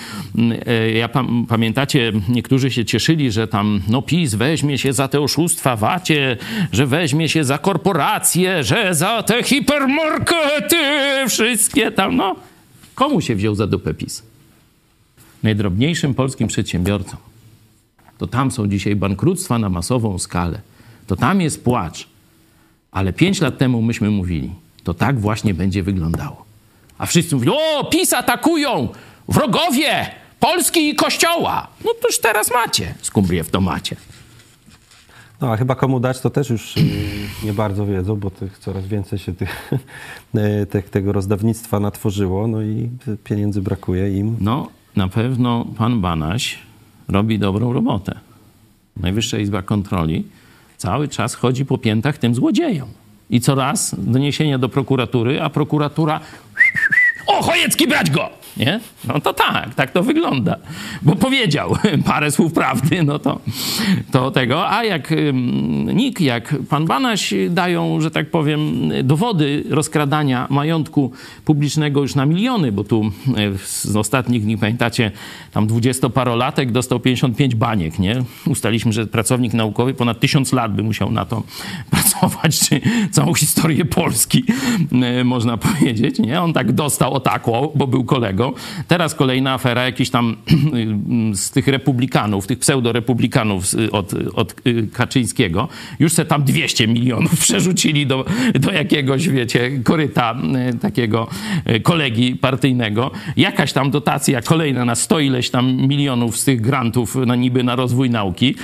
Ja pamiętacie, niektórzy się cieszyli, że tam no PiS weźmie się za te oszustwa wacie, że weźmie się za korporacje, że za te hipermarkety, wszystkie tam, no. Komu się wziął za dupę PiS? Najdrobniejszym polskim przedsiębiorcom. To tam są dzisiaj bankructwa na masową skalę. To tam jest płacz. Ale pięć lat temu myśmy mówili, to tak właśnie będzie wyglądało. A wszyscy mówią, o, PiS atakują! Wrogowie! Polski i Kościoła! No to już teraz macie. Skumbrię w tomacie. No a chyba komu dać, to też już y, nie bardzo wiedzą, bo tych coraz więcej się tych, tych, tego rozdawnictwa natworzyło, no i pieniędzy brakuje im. No, na pewno pan Banaś robi dobrą robotę. Najwyższa Izba Kontroli cały czas chodzi po piętach tym złodziejom. I co raz doniesienia do prokuratury, a prokuratura o, Chojecki, brać go! Nie? No to tak, tak to wygląda. Bo powiedział parę słów prawdy, no to, to tego. A jak NIK, jak pan Banaś dają, że tak powiem, dowody rozkradania majątku publicznego już na miliony, bo tu e, z ostatnich dni, pamiętacie, tam dwudziestoparolatek dostał 55 baniek, nie? Ustaliśmy, że pracownik naukowy ponad tysiąc lat by musiał na to pracować, czy całą historię Polski, e, można powiedzieć, nie? On tak dostał o takło, bo był kolegą. Teraz kolejna afera, jakiś tam z tych republikanów, tych pseudorepublikanów od, od y, Kaczyńskiego, już se tam 200 milionów przerzucili do, do jakiegoś, wiecie, koryta y, takiego y, kolegi partyjnego. Jakaś tam dotacja kolejna na 100 ileś tam milionów z tych grantów na niby na rozwój nauki.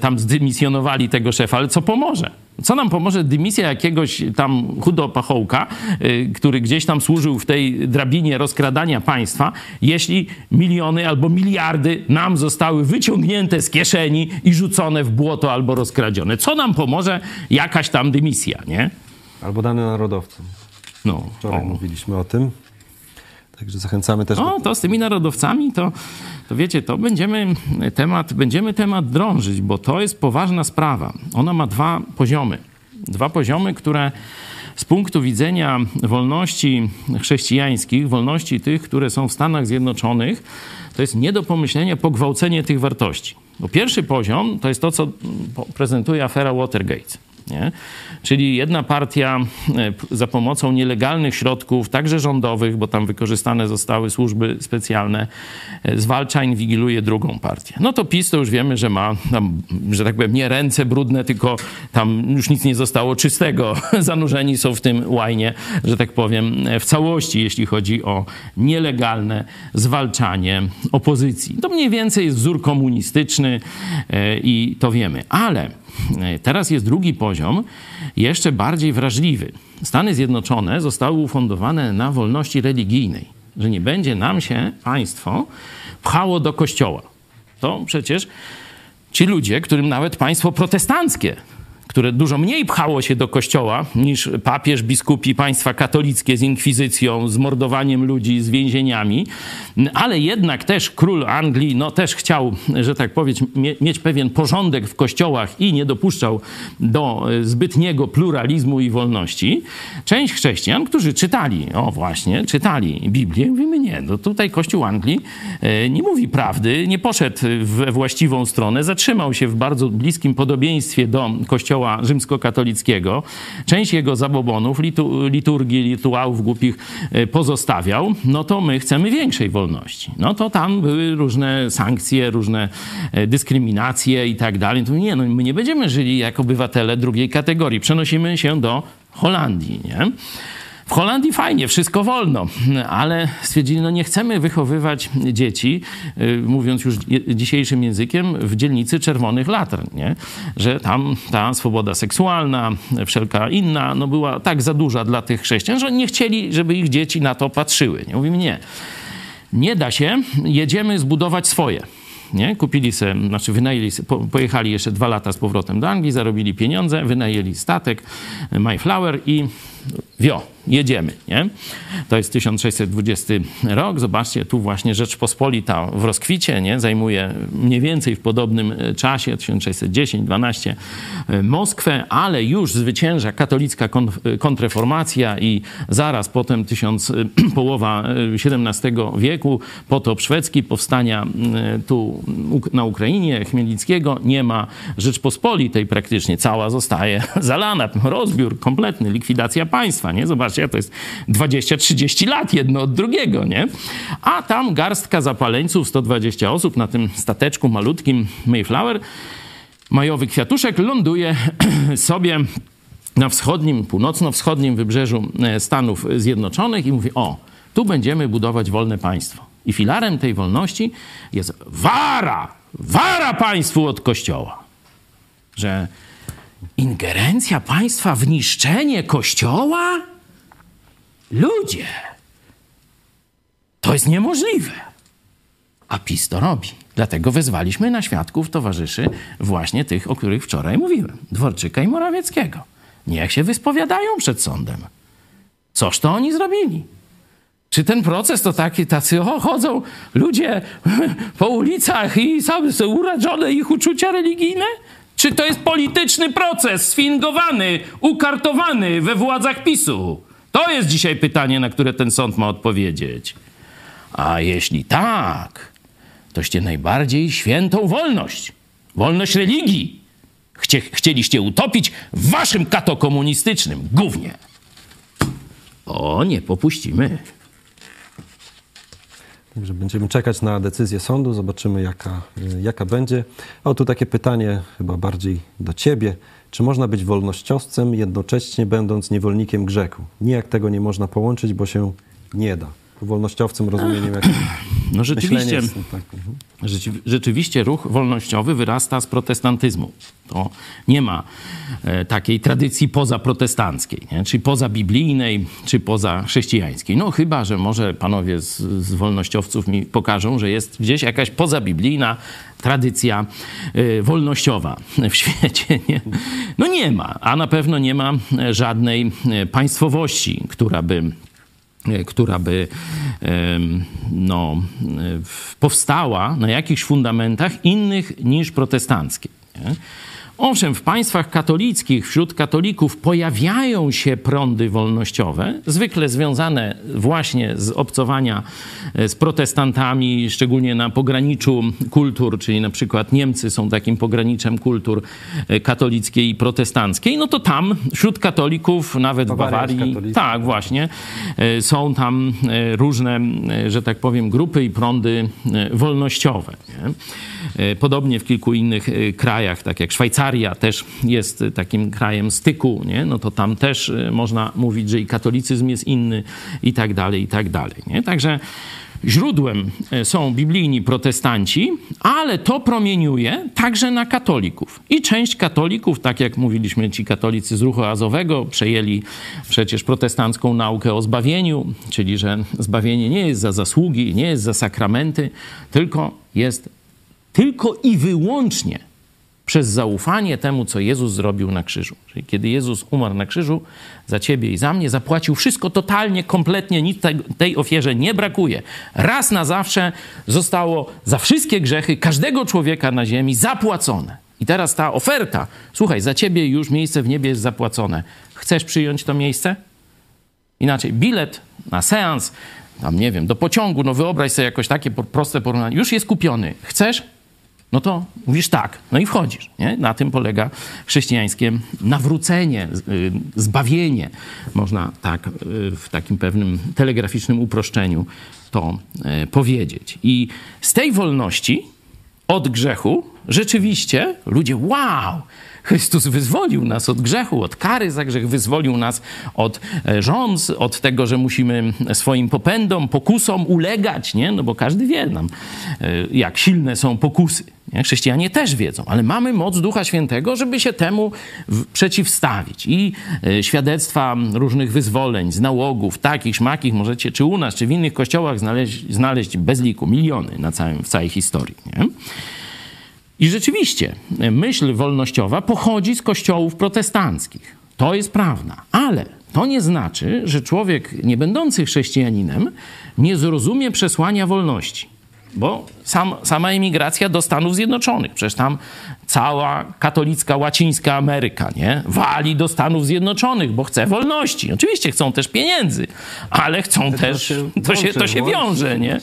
Tam zdymisjonowali tego szefa, ale co pomoże? Co nam pomoże dymisja jakiegoś tam chudopachołka, yy, który gdzieś tam służył w tej drabinie rozkradania państwa, jeśli miliony albo miliardy nam zostały wyciągnięte z kieszeni i rzucone w błoto albo rozkradzione? Co nam pomoże jakaś tam dymisja, nie? Albo dane narodowcom. No, Wczoraj o. mówiliśmy o tym. Także zachęcamy też. O, to z tymi narodowcami to, to wiecie, to będziemy temat, będziemy temat drążyć, bo to jest poważna sprawa. Ona ma dwa poziomy. Dwa poziomy, które z punktu widzenia wolności chrześcijańskich, wolności tych, które są w Stanach Zjednoczonych, to jest nie do pomyślenia pogwałcenie tych wartości. Bo pierwszy poziom to jest to, co prezentuje afera Watergate. Nie? Czyli jedna partia e, za pomocą nielegalnych środków, także rządowych, bo tam wykorzystane zostały służby specjalne, e, zwalcza, inwigiluje drugą partię. No to PiS to już wiemy, że ma, tam, że tak powiem, nie ręce brudne, tylko tam już nic nie zostało czystego. Zanurzeni są w tym łajnie, że tak powiem, w całości, jeśli chodzi o nielegalne zwalczanie opozycji. To mniej więcej jest wzór komunistyczny e, i to wiemy. Ale teraz jest drugi poziom, jeszcze bardziej wrażliwy. Stany Zjednoczone zostały ufundowane na wolności religijnej, że nie będzie nam się państwo pchało do kościoła. To przecież ci ludzie, którym nawet państwo protestanckie które dużo mniej pchało się do kościoła niż papież, biskupi, państwa katolickie z inkwizycją, z mordowaniem ludzi, z więzieniami, ale jednak też król Anglii no, też chciał, że tak powiem, mieć pewien porządek w kościołach i nie dopuszczał do e, zbytniego pluralizmu i wolności. Część chrześcijan, którzy czytali, o właśnie, czytali Biblię, mówimy nie, no tutaj kościół Anglii e, nie mówi prawdy, nie poszedł we właściwą stronę, zatrzymał się w bardzo bliskim podobieństwie do kościoła kościoła rzymskokatolickiego, część jego zabobonów, liturgii, rytuałów głupich e, pozostawiał, no to my chcemy większej wolności. No to tam były różne sankcje, różne e, dyskryminacje i tak dalej. To nie, no my nie będziemy żyli jako obywatele drugiej kategorii. Przenosimy się do Holandii, nie? W Holandii fajnie, wszystko wolno, ale stwierdzili, no nie chcemy wychowywać dzieci, y, mówiąc już dzisiejszym językiem, w dzielnicy czerwonych latr, nie? że tam ta swoboda seksualna, wszelka inna, no była tak za duża dla tych chrześcijan, że nie chcieli, żeby ich dzieci na to patrzyły. Nie? Mówimy nie. Nie da się, jedziemy zbudować swoje. Nie? Kupili se, znaczy wynajęli, po, pojechali jeszcze dwa lata z powrotem do Anglii, zarobili pieniądze, wynajęli statek Mayflower i wio, jedziemy, nie? To jest 1620 rok, zobaczcie, tu właśnie Rzeczpospolita w rozkwicie, nie? Zajmuje mniej więcej w podobnym czasie, 1610-12 Moskwę, ale już zwycięża katolicka kontreformacja i zaraz potem tysiąc, połowa XVII wieku, potop szwedzki, powstania tu na Ukrainie, Chmielnickiego, nie ma Rzeczpospolitej praktycznie, cała zostaje zalana, rozbiór kompletny, likwidacja państwa, nie? Zobaczcie, to jest 20-30 lat jedno od drugiego, nie? A tam garstka zapaleńców, 120 osób na tym stateczku malutkim Mayflower, majowy kwiatuszek ląduje sobie na wschodnim, północno-wschodnim wybrzeżu e, Stanów Zjednoczonych i mówi: O, tu będziemy budować wolne państwo. I filarem tej wolności jest wara, wara państwu od kościoła. Że ingerencja państwa w niszczenie kościoła? Ludzie, to jest niemożliwe. A PiS to robi. Dlatego wezwaliśmy na świadków towarzyszy właśnie tych, o których wczoraj mówiłem. Dworczyka i Morawieckiego. Niech się wyspowiadają przed sądem. Coż to oni zrobili? Czy ten proces to taki, tacy o, chodzą ludzie po ulicach i są urażone ich uczucia religijne? Czy to jest polityczny proces sfingowany, ukartowany we władzach PiSu? To jest dzisiaj pytanie, na które ten sąd ma odpowiedzieć. A jeśli tak, toście najbardziej świętą wolność, wolność religii, chcie, chcieliście utopić w waszym katokomunistycznym gównie. O, nie popuścimy. Także będziemy czekać na decyzję sądu, zobaczymy jaka, jaka będzie. O, tu takie pytanie chyba bardziej do ciebie. Czy można być wolnościowcem jednocześnie będąc niewolnikiem grzechu? Nijak tego nie można połączyć, bo się nie da. Wolnościowcem rozumieniem jak no rzeczywiście, jest, tak. mhm. rzeczywiście ruch wolnościowy wyrasta z protestantyzmu. To nie ma e, takiej tradycji pozaprotestanckiej, nie? czy pozabiblijnej, czy poza chrześcijańskiej. No chyba, że może panowie z, z wolnościowców mi pokażą, że jest gdzieś jakaś pozabiblijna tradycja y, wolnościowa w świecie. Nie? No nie ma, a na pewno nie ma żadnej e, państwowości, która by która by no, powstała na jakichś fundamentach innych niż protestanckie. Nie? Owszem, w państwach katolickich, wśród katolików pojawiają się prądy wolnościowe, zwykle związane właśnie z obcowania e, z protestantami, szczególnie na pograniczu kultur, czyli na przykład Niemcy są takim pograniczem kultur e, katolickiej i protestanckiej, no to tam wśród katolików, nawet Bawaria w Bawarii, tak właśnie, e, są tam różne, że tak powiem, grupy i prądy wolnościowe. Nie? Podobnie w kilku innych krajach, tak jak Szwajcaria, Szwajcaria też jest takim krajem styku, nie? no to tam też y, można mówić, że i katolicyzm jest inny i tak dalej, i tak dalej. Nie? Także źródłem y, są biblijni protestanci, ale to promieniuje także na katolików. I część katolików, tak jak mówiliśmy, ci katolicy z ruchu azowego przejęli przecież protestancką naukę o zbawieniu, czyli że zbawienie nie jest za zasługi, nie jest za sakramenty, tylko jest tylko i wyłącznie przez zaufanie temu, co Jezus zrobił na krzyżu. Czyli kiedy Jezus umarł na krzyżu za ciebie i za mnie, zapłacił wszystko totalnie, kompletnie, nic tej ofierze nie brakuje. Raz na zawsze zostało za wszystkie grzechy każdego człowieka na ziemi zapłacone. I teraz ta oferta, słuchaj, za ciebie już miejsce w niebie jest zapłacone. Chcesz przyjąć to miejsce? Inaczej, bilet na seans, tam nie wiem, do pociągu, no wyobraź sobie jakoś takie proste porównanie, już jest kupiony. Chcesz? No to mówisz tak, no i wchodzisz. Nie? Na tym polega chrześcijańskie nawrócenie, y, zbawienie, można tak y, w takim pewnym telegraficznym uproszczeniu to y, powiedzieć. I z tej wolności od grzechu rzeczywiście ludzie, wow, Chrystus wyzwolił nas od grzechu, od kary za grzech, wyzwolił nas od e, rząd, od tego, że musimy swoim popędom, pokusom ulegać, nie? No bo każdy wie nam, e, jak silne są pokusy. Nie? Chrześcijanie też wiedzą, ale mamy moc Ducha Świętego, żeby się temu przeciwstawić. I e, świadectwa różnych wyzwoleń, z nałogów, takich, szmakich, możecie czy u nas, czy w innych kościołach znaleźć, znaleźć bez liku, miliony na całym, w całej historii. Nie? I rzeczywiście myśl wolnościowa pochodzi z kościołów protestanckich. To jest prawda, ale to nie znaczy, że człowiek nie będący chrześcijaninem nie zrozumie przesłania wolności. Bo sam, sama emigracja do Stanów Zjednoczonych, przecież tam cała katolicka łacińska Ameryka, nie? Wali do Stanów Zjednoczonych, bo chce wolności. Oczywiście chcą też pieniędzy, ale chcą To też, się to się, to się wiąże, nie?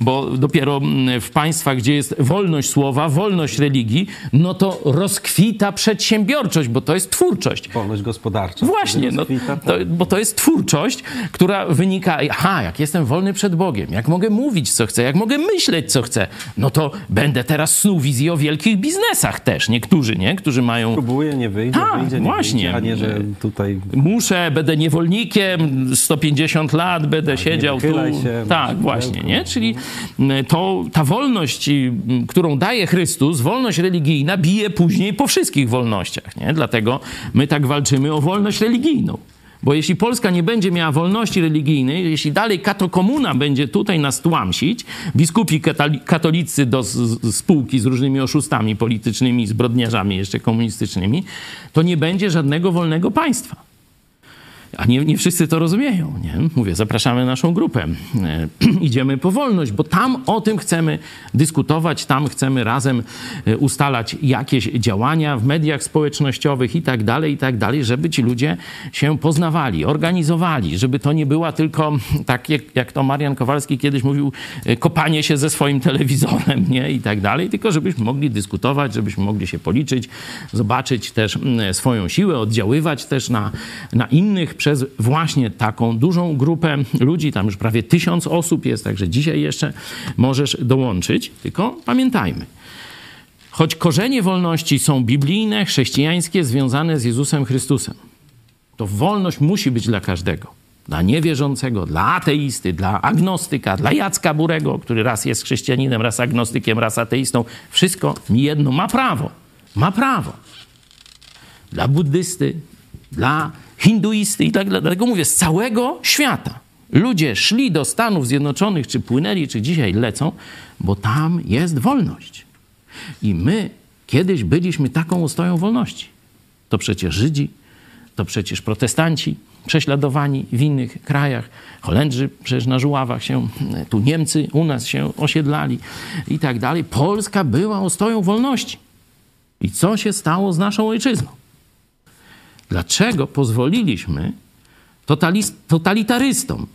Bo dopiero mm, w państwach, gdzie jest wolność słowa, wolność religii, no to rozkwita przedsiębiorczość, bo to jest twórczość. Wolność gospodarcza. Właśnie, no, to, bo to jest twórczość, która wynika, aha, jak jestem wolny przed Bogiem, jak mogę mówić, co chcę, jak mogę myśleć, co chcę, no to będę teraz snuł wizję o wielkich biznesach też. Niektórzy, nie? Którzy mają Próbuje, nie wyjdzie, Tak, wyjdzie, nie właśnie. wyjdzie, a nie, że tutaj muszę, będę niewolnikiem, 150 lat będę siedział tu. się, tak, właśnie, nie? Czyli mm, to, ta wolność, y, m, którą daje Chrystus, wolność religijna bije później po wszystkich wolnościach, nie? Dlatego my tak walczymy o wolność religijną. Bo jeśli Polska nie będzie miała wolności religijnej, jeśli dalej katokomuna będzie tutaj nas tłamsić, biskupi katolicy do spółki z różnymi oszustami politycznymi, zbrodniarzami jeszcze komunistycznymi, to nie będzie żadnego wolnego państwa. A nie, nie wszyscy to rozumieją. Nie? Mówię, zapraszamy naszą grupę. E, idziemy po wolność, bo tam o tym chcemy dyskutować, tam chcemy razem e, ustalać jakieś działania w mediach społecznościowych i tak dalej, i tak dalej, żeby ci ludzie się poznawali, organizowali, żeby to nie była tylko, tak jak, jak to Marian Kowalski kiedyś mówił, e, kopanie się ze swoim telewizorem nie? i tak dalej, tylko żebyśmy mogli dyskutować, żebyśmy mogli się policzyć, zobaczyć też mm, swoją siłę, oddziaływać też na, na innych przez właśnie taką dużą grupę ludzi. Tam już prawie tysiąc osób jest, także dzisiaj jeszcze możesz dołączyć. Tylko pamiętajmy, choć korzenie wolności są biblijne, chrześcijańskie, związane z Jezusem Chrystusem, to wolność musi być dla każdego. Dla niewierzącego, dla ateisty, dla agnostyka, dla Jacka Burego, który raz jest chrześcijaninem, raz agnostykiem, raz ateistą. Wszystko mi jedno ma prawo. Ma prawo dla buddysty, dla hinduisty i tak dalej. Dlatego mówię, z całego świata ludzie szli do Stanów Zjednoczonych, czy płynęli, czy dzisiaj lecą, bo tam jest wolność. I my kiedyś byliśmy taką ostoją wolności. To przecież Żydzi, to przecież protestanci prześladowani w innych krajach, Holendrzy przecież na Żuławach się, tu Niemcy u nas się osiedlali i tak dalej. Polska była ostoją wolności. I co się stało z naszą ojczyzną? Dlaczego pozwoliliśmy totalitarystom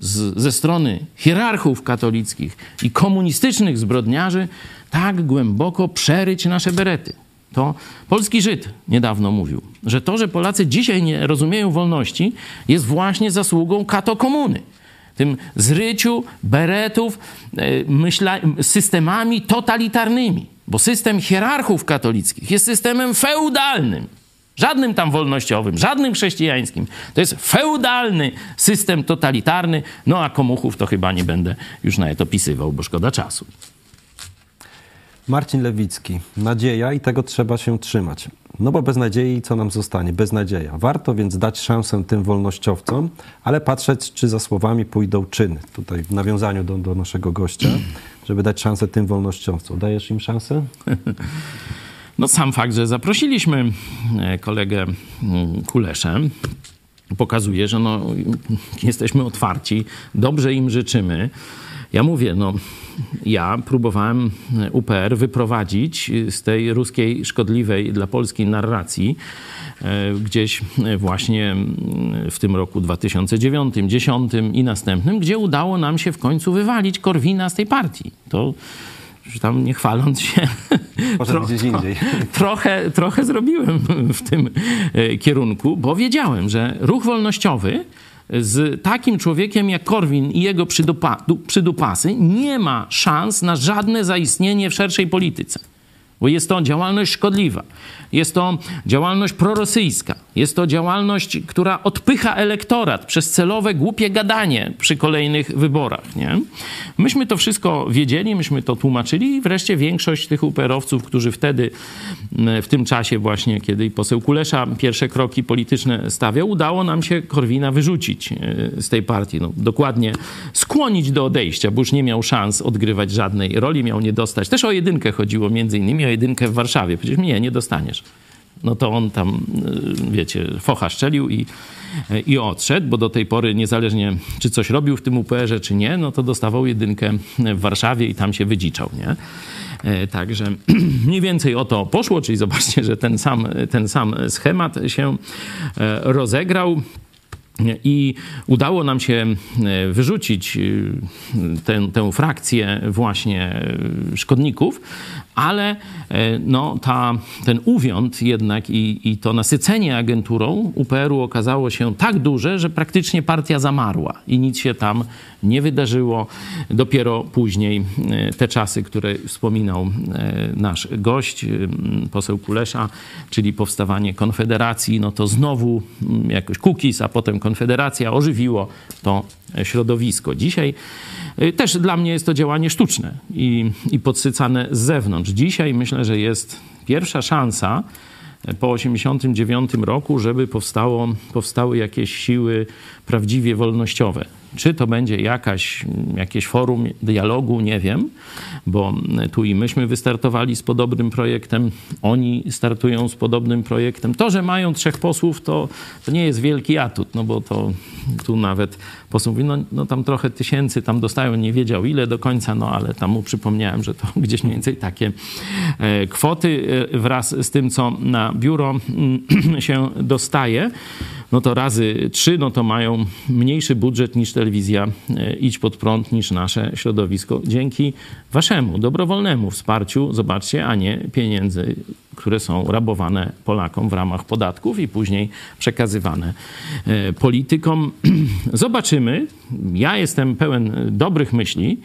z, ze strony hierarchów katolickich i komunistycznych zbrodniarzy tak głęboko przeryć nasze berety? To polski Żyd niedawno mówił, że to, że Polacy dzisiaj nie rozumieją wolności, jest właśnie zasługą katokomuny. Tym zryciu beretów e, myśla- systemami totalitarnymi. Bo system hierarchów katolickich jest systemem feudalnym. Żadnym tam wolnościowym, żadnym chrześcijańskim. To jest feudalny system totalitarny. No a komuchów to chyba nie będę już nawet opisywał, bo szkoda czasu. Marcin Lewicki. Nadzieja i tego trzeba się trzymać. No bo bez nadziei co nam zostanie? Beznadzieja. Warto więc dać szansę tym wolnościowcom, ale patrzeć, czy za słowami pójdą czyny. Tutaj w nawiązaniu do, do naszego gościa, żeby dać szansę tym wolnościowcom. Dajesz im szansę? No sam fakt, że zaprosiliśmy e, kolegę mm, Kuleszę, pokazuje, że no, jesteśmy otwarci, dobrze im życzymy. Ja mówię, no, ja próbowałem UPR wyprowadzić z tej ruskiej szkodliwej dla Polski narracji e, gdzieś właśnie mm, w tym roku 2009, 2010 i następnym, gdzie udało nam się w końcu wywalić Korwina z tej partii. To że tam nie chwaląc się, Może gdzieś indziej. trochę, trochę zrobiłem w tym e, kierunku, bo wiedziałem, że ruch wolnościowy z takim człowiekiem jak Korwin i jego przydupa, du- przydupasy nie ma szans na żadne zaistnienie w szerszej polityce. Bo jest to działalność szkodliwa, jest to działalność prorosyjska, jest to działalność, która odpycha elektorat przez celowe, głupie gadanie przy kolejnych wyborach. Nie? Myśmy to wszystko wiedzieli, myśmy to tłumaczyli i wreszcie większość tych uperowców, którzy wtedy, m, w tym czasie właśnie, kiedy poseł Kulesza pierwsze kroki polityczne stawiał, udało nam się Korwina wyrzucić e, z tej partii. No, dokładnie skłonić do odejścia, bo już nie miał szans odgrywać żadnej roli, miał nie dostać. Też o jedynkę chodziło między innymi, o jedynkę w Warszawie. Przecież mnie nie dostaniesz. No to on tam, y, wiecie, focha szczelił i, i odszedł, bo do tej pory niezależnie czy coś robił w tym UPR-ze, czy nie, no to dostawał jedynkę w Warszawie i tam się wydziczał, nie? E, także mniej więcej o to poszło, czyli zobaczcie, że ten sam, ten sam schemat się e, rozegrał. I udało nam się e, wyrzucić tę, tę frakcję właśnie szkodników, ale no, ta, ten uwiąd jednak i, i to nasycenie agenturą UPR-u okazało się tak duże, że praktycznie partia zamarła i nic się tam nie wydarzyło. Dopiero później e, te czasy, które wspominał e, nasz gość, e, poseł Kulesza, czyli powstawanie Konfederacji, no to znowu jakoś Kukis, a potem Konfederacja ożywiło to środowisko. Dzisiaj też dla mnie jest to działanie sztuczne i, i podsycane z zewnątrz. Dzisiaj myślę, że jest pierwsza szansa, po 1989 roku, żeby powstało, powstały jakieś siły prawdziwie wolnościowe. Czy to będzie jakaś, jakieś forum dialogu, nie wiem, bo tu i myśmy wystartowali z podobnym projektem, oni startują z podobnym projektem. To, że mają trzech posłów, to, to nie jest wielki atut, no bo to tu nawet poseł mówi, no, no tam trochę tysięcy tam dostają, nie wiedział ile do końca, no ale tam mu przypomniałem, że to gdzieś mniej więcej takie e, kwoty e, wraz z tym, co na biuro się dostaje no to razy trzy, no to mają mniejszy budżet niż telewizja e, Idź Pod Prąd, niż nasze środowisko. Dzięki waszemu dobrowolnemu wsparciu, zobaczcie, a nie pieniędzy, które są rabowane Polakom w ramach podatków i później przekazywane e, politykom. Zobaczymy. Ja jestem pełen dobrych myśli.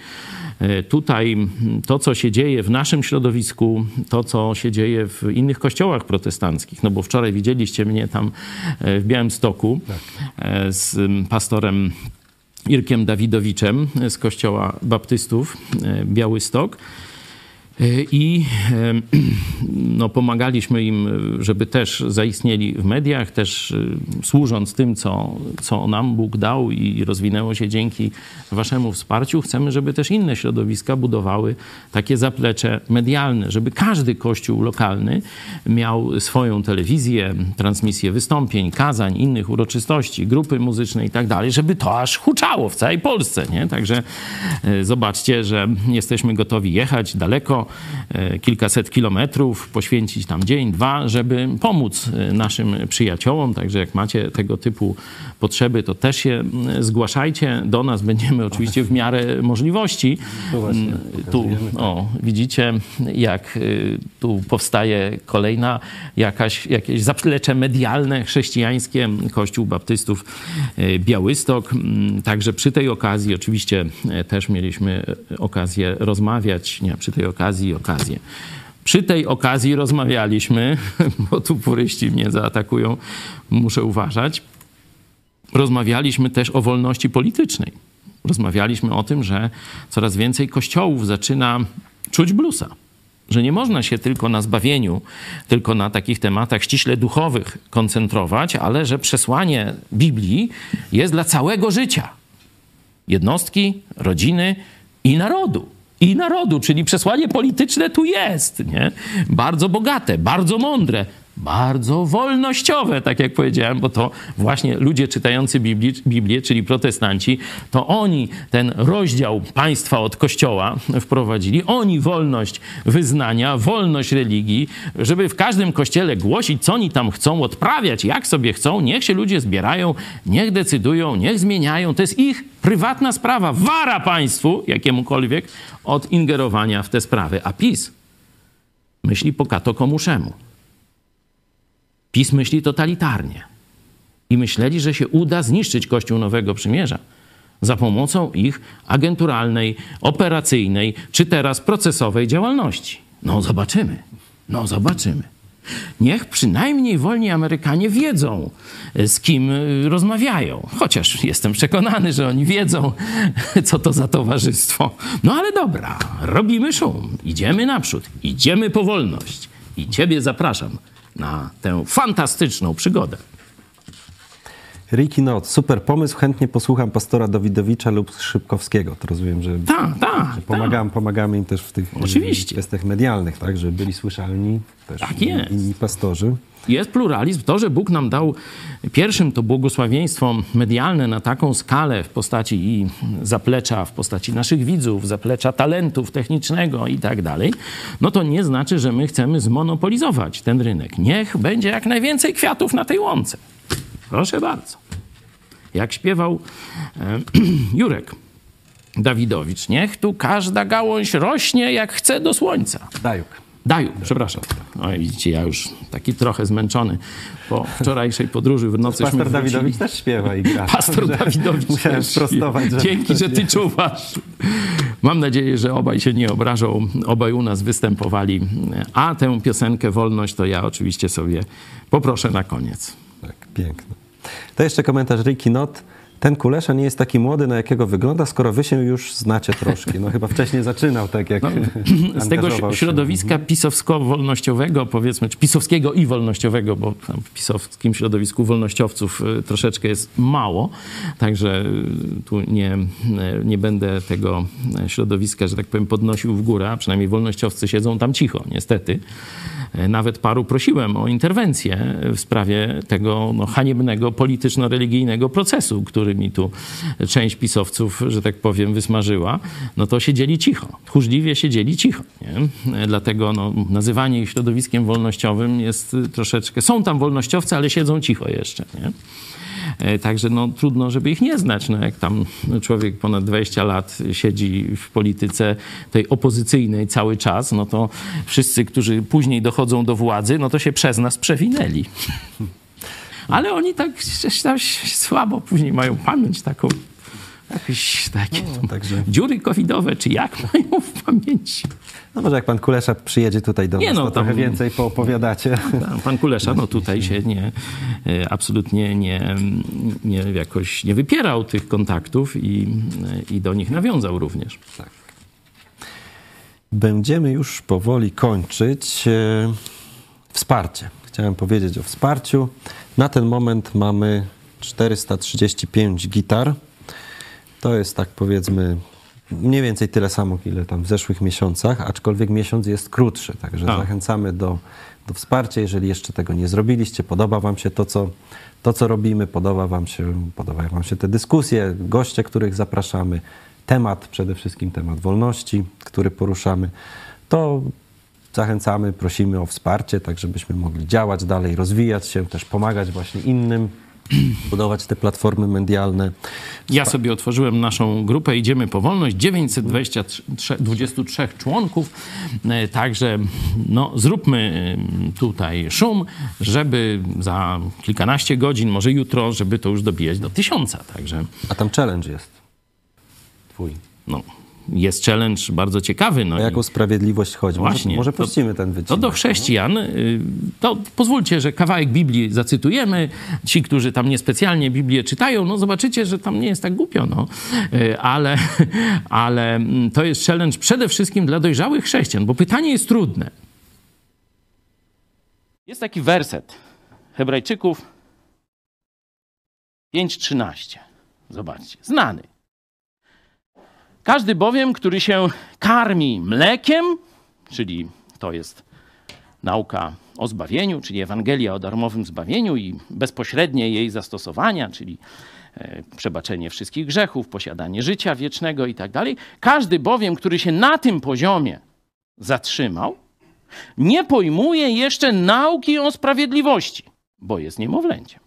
E, tutaj to, co się dzieje w naszym środowisku, to, co się dzieje w innych kościołach protestanckich, no bo wczoraj widzieliście mnie tam e, w Białymstoku tak. E, z pastorem Irkiem Dawidowiczem z kościoła baptystów Białystok. I no, pomagaliśmy im, żeby też zaistnieli w mediach, też y, służąc tym, co, co nam Bóg dał i rozwinęło się dzięki Waszemu wsparciu. Chcemy, żeby też inne środowiska budowały takie zaplecze medialne, żeby każdy kościół lokalny miał swoją telewizję, transmisję wystąpień, kazań, innych uroczystości, grupy muzyczne i tak dalej, żeby to aż huczało w całej Polsce. Nie? Także zobaczcie, że jesteśmy gotowi jechać daleko E, kilkaset kilometrów, poświęcić tam dzień, dwa, żeby pomóc e, naszym przyjaciołom. Także jak macie tego typu potrzeby, to też się zgłaszajcie do nas. Będziemy oczywiście w miarę możliwości. Tu, o, widzicie, jak y, tu powstaje kolejna jakaś, jakieś zaplecze medialne chrześcijańskie Kościół Baptystów Białystok. Także przy tej okazji oczywiście też mieliśmy okazję rozmawiać, nie, przy tej okazji okazję. Przy tej okazji rozmawialiśmy, bo tu puryści mnie zaatakują, muszę uważać rozmawialiśmy też o wolności politycznej. Rozmawialiśmy o tym, że coraz więcej kościołów zaczyna czuć blusa. Że nie można się tylko na zbawieniu, tylko na takich tematach ściśle duchowych koncentrować, ale że przesłanie Biblii jest dla całego życia jednostki, rodziny i narodu i narodu, czyli przesłanie polityczne tu jest, nie? Bardzo bogate, bardzo mądre, bardzo wolnościowe, tak jak powiedziałem, bo to właśnie ludzie czytający Biblię, Biblię, czyli protestanci, to oni ten rozdział państwa od kościoła wprowadzili. Oni wolność wyznania, wolność religii, żeby w każdym kościele głosić, co oni tam chcą, odprawiać, jak sobie chcą. Niech się ludzie zbierają, niech decydują, niech zmieniają. To jest ich prywatna sprawa. Wara państwu, jakiemukolwiek, od ingerowania w te sprawy. A PiS myśli po kato komuszemu. PiS myśli totalitarnie. I myśleli, że się uda zniszczyć Kościół Nowego Przymierza za pomocą ich agenturalnej, operacyjnej czy teraz procesowej działalności. No zobaczymy. No zobaczymy. Niech przynajmniej wolni Amerykanie wiedzą, z kim y, rozmawiają. Chociaż jestem przekonany, że oni wiedzą, co to za towarzystwo. No ale dobra, robimy szum, idziemy naprzód, idziemy po wolność. I Ciebie zapraszam na tę fantastyczną przygodę. Ricky Not, super pomysł, chętnie posłucham pastora Dawidowicza lub Szybkowskiego. To rozumiem, że, Tak, tak. że pomagamy, pomagamy im też w tych e, Oczywiście. kwestiach medialnych, tak, żeby byli słyszalni też Tak jest. inni pastorzy. Jest pluralizm. To, że Bóg nam dał pierwszym to błogosławieństwo medialne na taką skalę w postaci i zaplecza, w postaci naszych widzów, zaplecza talentów technicznego i tak dalej, no to nie znaczy, że my chcemy zmonopolizować ten rynek. Niech będzie jak najwięcej kwiatów na tej łące. Proszę bardzo. Jak śpiewał e, Jurek Dawidowicz, niech tu każda gałąź rośnie jak chce do słońca. Dajuk. Daju, przepraszam. Oj, widzicie, ja już taki trochę zmęczony po wczorajszej podróży w nocy. Pastor. Dawidowicz też śpiewa i gra. Pastor Dawidowicz Musiałem też sprostować. śpiewa. Dzięki, że ty czuwasz. Mam nadzieję, że obaj się nie obrażą. Obaj u nas występowali. A tę piosenkę Wolność to ja oczywiście sobie poproszę na koniec. Tak, piękne. To jeszcze komentarz Ricky Not. Ten Kulesza nie jest taki młody, na jakiego wygląda, skoro wy się już znacie troszkę. No chyba wcześniej zaczynał tak, jak Z tego angażował się. środowiska pisowsko-wolnościowego, powiedzmy, czy pisowskiego i wolnościowego, bo tam w pisowskim środowisku wolnościowców y, troszeczkę jest mało, także y, tu nie, y, nie będę tego środowiska, że tak powiem, podnosił w górę, a przynajmniej wolnościowcy siedzą tam cicho, niestety. Y, Nawet paru prosiłem o interwencję w sprawie tego no, haniebnego polityczno-religijnego procesu, który mi tu część pisowców, że tak powiem, wysmażyła. No to siedzieli cicho, tchórzliwie siedzieli cicho. Nie? Dlatego no, nazywanie ich środowiskiem wolnościowym jest y, troszeczkę... Są tam wolnościowcy, ale siedzą cicho jeszcze. Nie? E, Także no, trudno, żeby ich nie znać. No, jak tam człowiek ponad 20 lat siedzi w polityce tej opozycyjnej cały czas, no to wszyscy, którzy później dochodzą do władzy, no to się przez nas przewinęli. Ale oni tak słabo później mają pamięć taką, jakieś takie No, także- dziury covidowe, czy jak mają w pamięci. No może jak pan Kulesza przyjedzie tutaj do Nie nas, no, to tam- trochę więcej poopowiadacie. Pan Kulesza, no tutaj się nie, e, absolutnie nie, nie jakoś nie wypierał tych kontaktów i, i do nich nawiązał również. Będziemy już powoli kończyć. E, Wsparcie. Chciałem powiedzieć o wsparciu. Na ten moment mamy 435 gitar. To jest tak powiedzmy mniej więcej tyle samo, ile tam w zeszłych miesiącach, aczkolwiek miesiąc jest krótszy, także A. zachęcamy do, do wsparcia. Jeżeli jeszcze tego nie zrobiliście, podoba Wam się to co, to, co robimy, podoba wam, się, podobają Wam się te dyskusje, goście, których zapraszamy, temat, przede wszystkim temat wolności, który poruszamy, to zachęcamy, prosimy o wsparcie, tak żebyśmy mogli działać dalej, rozwijać się, też pomagać właśnie innym, budować te platformy medialne. Ja sobie otworzyłem naszą grupę Idziemy po wolność, 923 członków, E, także no, zróbmy e, tutaj szum, żeby za kilkanaście godzin, może jutro, żeby to już dobijać do tysiąca, także A tam challenge jest. Twój. no, jest challenge bardzo ciekawy. No O i- jaką sprawiedliwość chodzi? Właśnie, może może to- puścimy ten wycinek. To do chrześcijan, y, to pozwólcie, że kawałek Biblii zacytujemy. Ci, którzy tam niespecjalnie Biblię czytają, no zobaczycie, że tam nie jest tak głupio, no. Y, Ale, ale mm, to jest challenge przede wszystkim dla dojrzałych chrześcijan, bo pytanie jest trudne. Jest taki werset Hebrajczyków 5:13. Zobaczcie, znany. Każdy bowiem, który się karmi mlekiem, czyli to jest nauka o zbawieniu, czyli Ewangelia o darmowym zbawieniu i bezpośrednie jej zastosowania, czyli e, przebaczenie wszystkich grzechów, posiadanie życia wiecznego i tak dalej. Każdy bowiem, który się na tym poziomie zatrzymał, nie pojmuje jeszcze nauki o sprawiedliwości, bo jest niemowlęciem.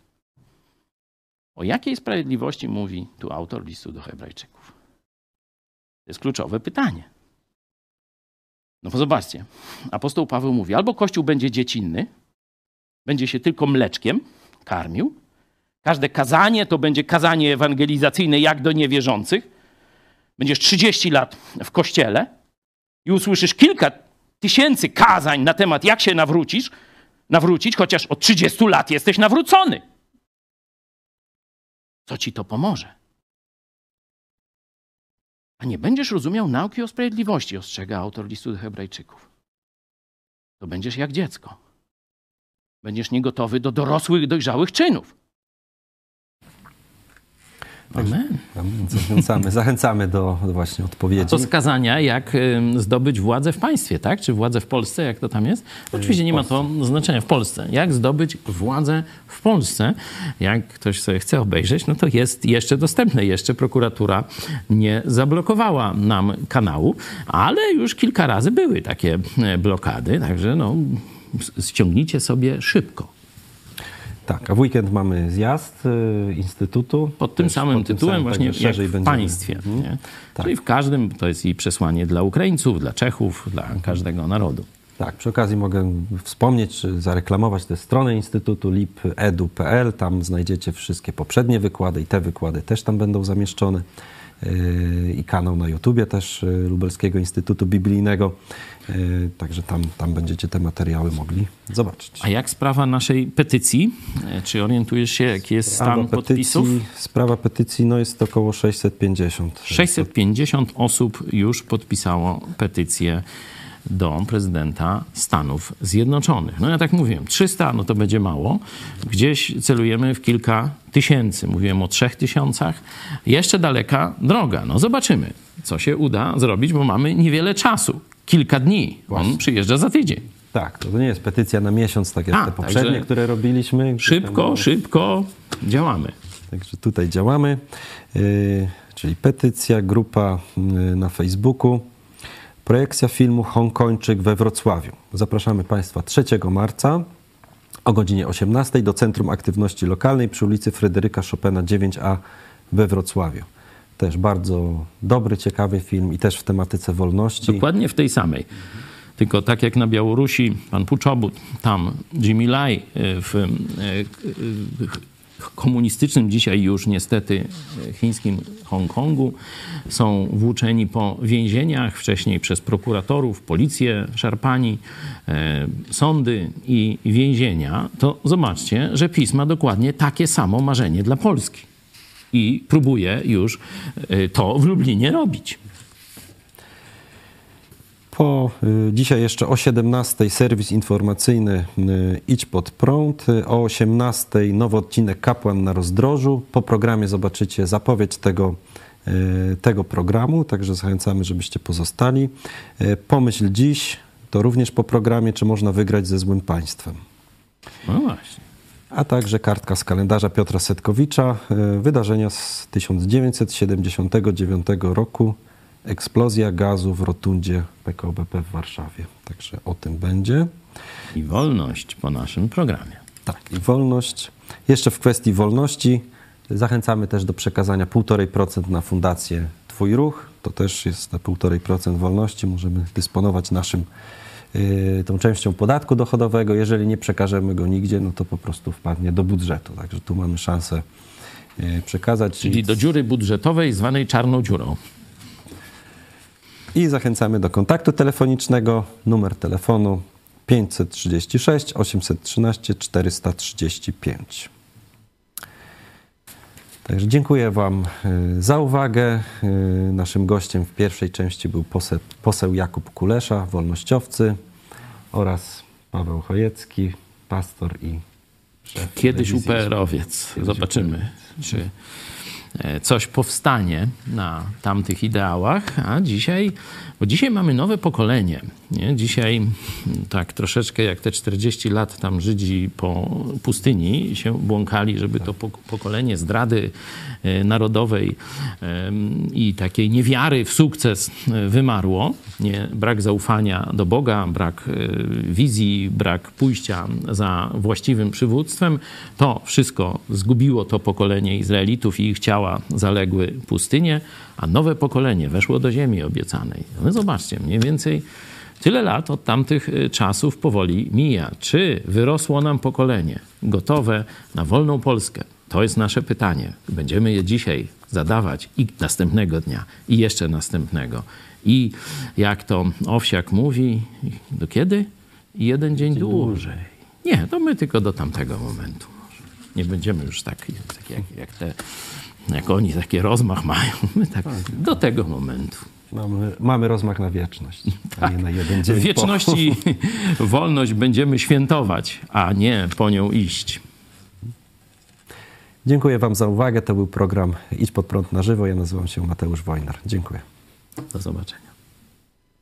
O jakiej sprawiedliwości mówi tu autor listu do Hebrajczyków? To jest kluczowe pytanie. No bo zobaczcie, apostoł Paweł mówi, albo Kościół będzie dziecinny, będzie się tylko mleczkiem karmił, każde kazanie to będzie kazanie ewangelizacyjne jak do niewierzących, będziesz 30 lat w Kościele i usłyszysz kilka tysięcy kazań na temat jak się nawrócisz, nawrócić, chociaż od 30 lat jesteś nawrócony. Co ci to pomoże? A nie będziesz rozumiał nauki o sprawiedliwości, ostrzega autor listu do Hebrajczyków. To będziesz jak dziecko. Będziesz niegotowy do dorosłych, dojrzałych czynów. Amen. Amen. Zachęcamy, zachęcamy do, do właśnie odpowiedzi. To skazania, jak zdobyć władzę w państwie, tak? Czy władzę w Polsce, jak to tam jest? Oczywiście nie ma to znaczenia w Polsce. Jak zdobyć władzę w Polsce? Jak ktoś sobie chce obejrzeć, no to jest jeszcze dostępne. Jeszcze prokuratura nie zablokowała nam kanału, ale już kilka razy były takie e, blokady, także no, ściągnijcie sobie szybko. Tak, a w weekend mamy zjazd y, Instytutu. Pod tym samym pod tytułem, samym, właśnie jak w państwie. Mhm. Tak. Czyli w każdym to jest i przesłanie dla Ukraińców, dla Czechów, dla każdego narodu. Tak, przy okazji mogę wspomnieć, czy zareklamować tę stronę Instytutu lipedu.pl. Tam znajdziecie wszystkie poprzednie wykłady i te wykłady też tam będą zamieszczone. Yy, I kanał na YouTubie też yy, Lubelskiego Instytutu Biblijnego. Yy, Także tam, tam będziecie te materiały mogli zobaczyć. A jak sprawa naszej petycji? E, Czy orientujesz się, jaki jest stan Sprawa podpisów? sprawa petycji no jest około 650. 650 osób już podpisało petycję do prezydenta Stanów Zjednoczonych. No ja tak mówiłem, 300 no to będzie mało. Gdzieś celujemy w kilka tysięcy. Mówiłem o trzech tysiącach. Jeszcze daleka droga. No zobaczymy, co się uda zrobić, bo mamy niewiele czasu. Kilka dni. On przyjeżdża za tydzień. Tak, to nie jest petycja na miesiąc, tak jak A, te poprzednie, które robiliśmy. Szybko, szybko działamy. Także tutaj działamy. Yy, czyli petycja, grupa yy, na Facebooku. Projekcja filmu Hongkończyk we Wrocławiu. Zapraszamy Państwa 3 marca o godzinie 18 do Centrum Aktywności Lokalnej przy ulicy Fryderyka Chopina 9A we Wrocławiu. Też bardzo dobry, ciekawy film i też w tematyce wolności. Dokładnie w tej samej. Tylko tak jak na Białorusi, pan Puczobut, tam Jimmy Lai y, w y, y, komunistycznym dzisiaj już niestety chińskim Hongkongu są włóczeni po więzieniach, wcześniej przez prokuratorów, policję szarpani, y, sądy i więzienia, to zobaczcie, że PiS ma dokładnie takie samo marzenie dla Polski. I próbuje już y, to w Lublinie robić. Po y, dzisiaj jeszcze o 17 serwis informacyjny y, Idź pod prąd, o 18 nowy odcinek Kapłan na rozdrożu. Po programie zobaczycie zapowiedź tego, y, tego programu, także zachęcamy, żebyście pozostali. Pomyśl dziś, to również po programie, czy można wygrać ze złym państwem. No właśnie. A także kartka z kalendarza Piotra Setkowicza, wydarzenia z 1979 roku, eksplozja gazu w rotundzie PKO BP w Warszawie. Także o tym będzie. I wolność po naszym programie. Tak, i wolność. Jeszcze w kwestii wolności zachęcamy też do przekazania 1,5% na fundację Twój Ruch. To też jest na 1,5% wolności. Możemy dysponować naszym, yy, tą częścią podatku dochodowego. Jeżeli nie przekażemy go nigdzie, no to po prostu wpadnie do budżetu. Także tu mamy szansę yy, przekazać. Czyli do dziury budżetowej zwanej czarną dziurą. I zachęcamy do kontaktu telefonicznego. Numer telefonu 536 813 435. Także dziękuję Wam y, za uwagę. Y, Naszym gościem w pierwszej części był poseł, poseł Jakub Kulesza, wolnościowcy oraz Paweł Chojecki, pastor i szef Kiedyś. UPR-owiec. Zobaczymy, czy coś powstanie na tamtych ideałach. A dzisiaj, bo dzisiaj mamy nowe pokolenie. Nie? Dzisiaj mm, tak troszeczkę jak te 40 lat tam Żydzi po pustyni się błąkali, żeby to pok- pokolenie zdrady e, narodowej i takiej niewiary w sukces e, wymarło. Nie? Brak zaufania do Boga, brak e, wizji, brak pójścia za właściwym przywództwem. To wszystko zgubiło to pokolenie Izraelitów i ich ciała zaległy pustynię, a nowe pokolenie weszło do ziemi obiecanej. No zobaczcie, mniej więcej tyle lat od tamtych y, czasów powoli mija. Czy wyrosło nam pokolenie gotowe na wolną Polskę? To jest nasze pytanie. Będziemy je dzisiaj zadawać i następnego dnia, i jeszcze następnego. I jak to Owsiak mówi, do kiedy? Jeden dzień dłużej. Nie, to my tylko do tamtego momentu. Nie będziemy już tak, tak jak, jak, te, jak oni takie rozmach mają. My tak do tego momentu. Mamy, mamy rozmach na wieczność, a nie na jeden dzień. W po. wieczności wolność będziemy świętować, a nie po nią iść. Dziękuję Wam za uwagę. To był program Idź pod prąd na żywo. Ja nazywam się Mateusz Wojnar. Dziękuję. Do zobaczenia.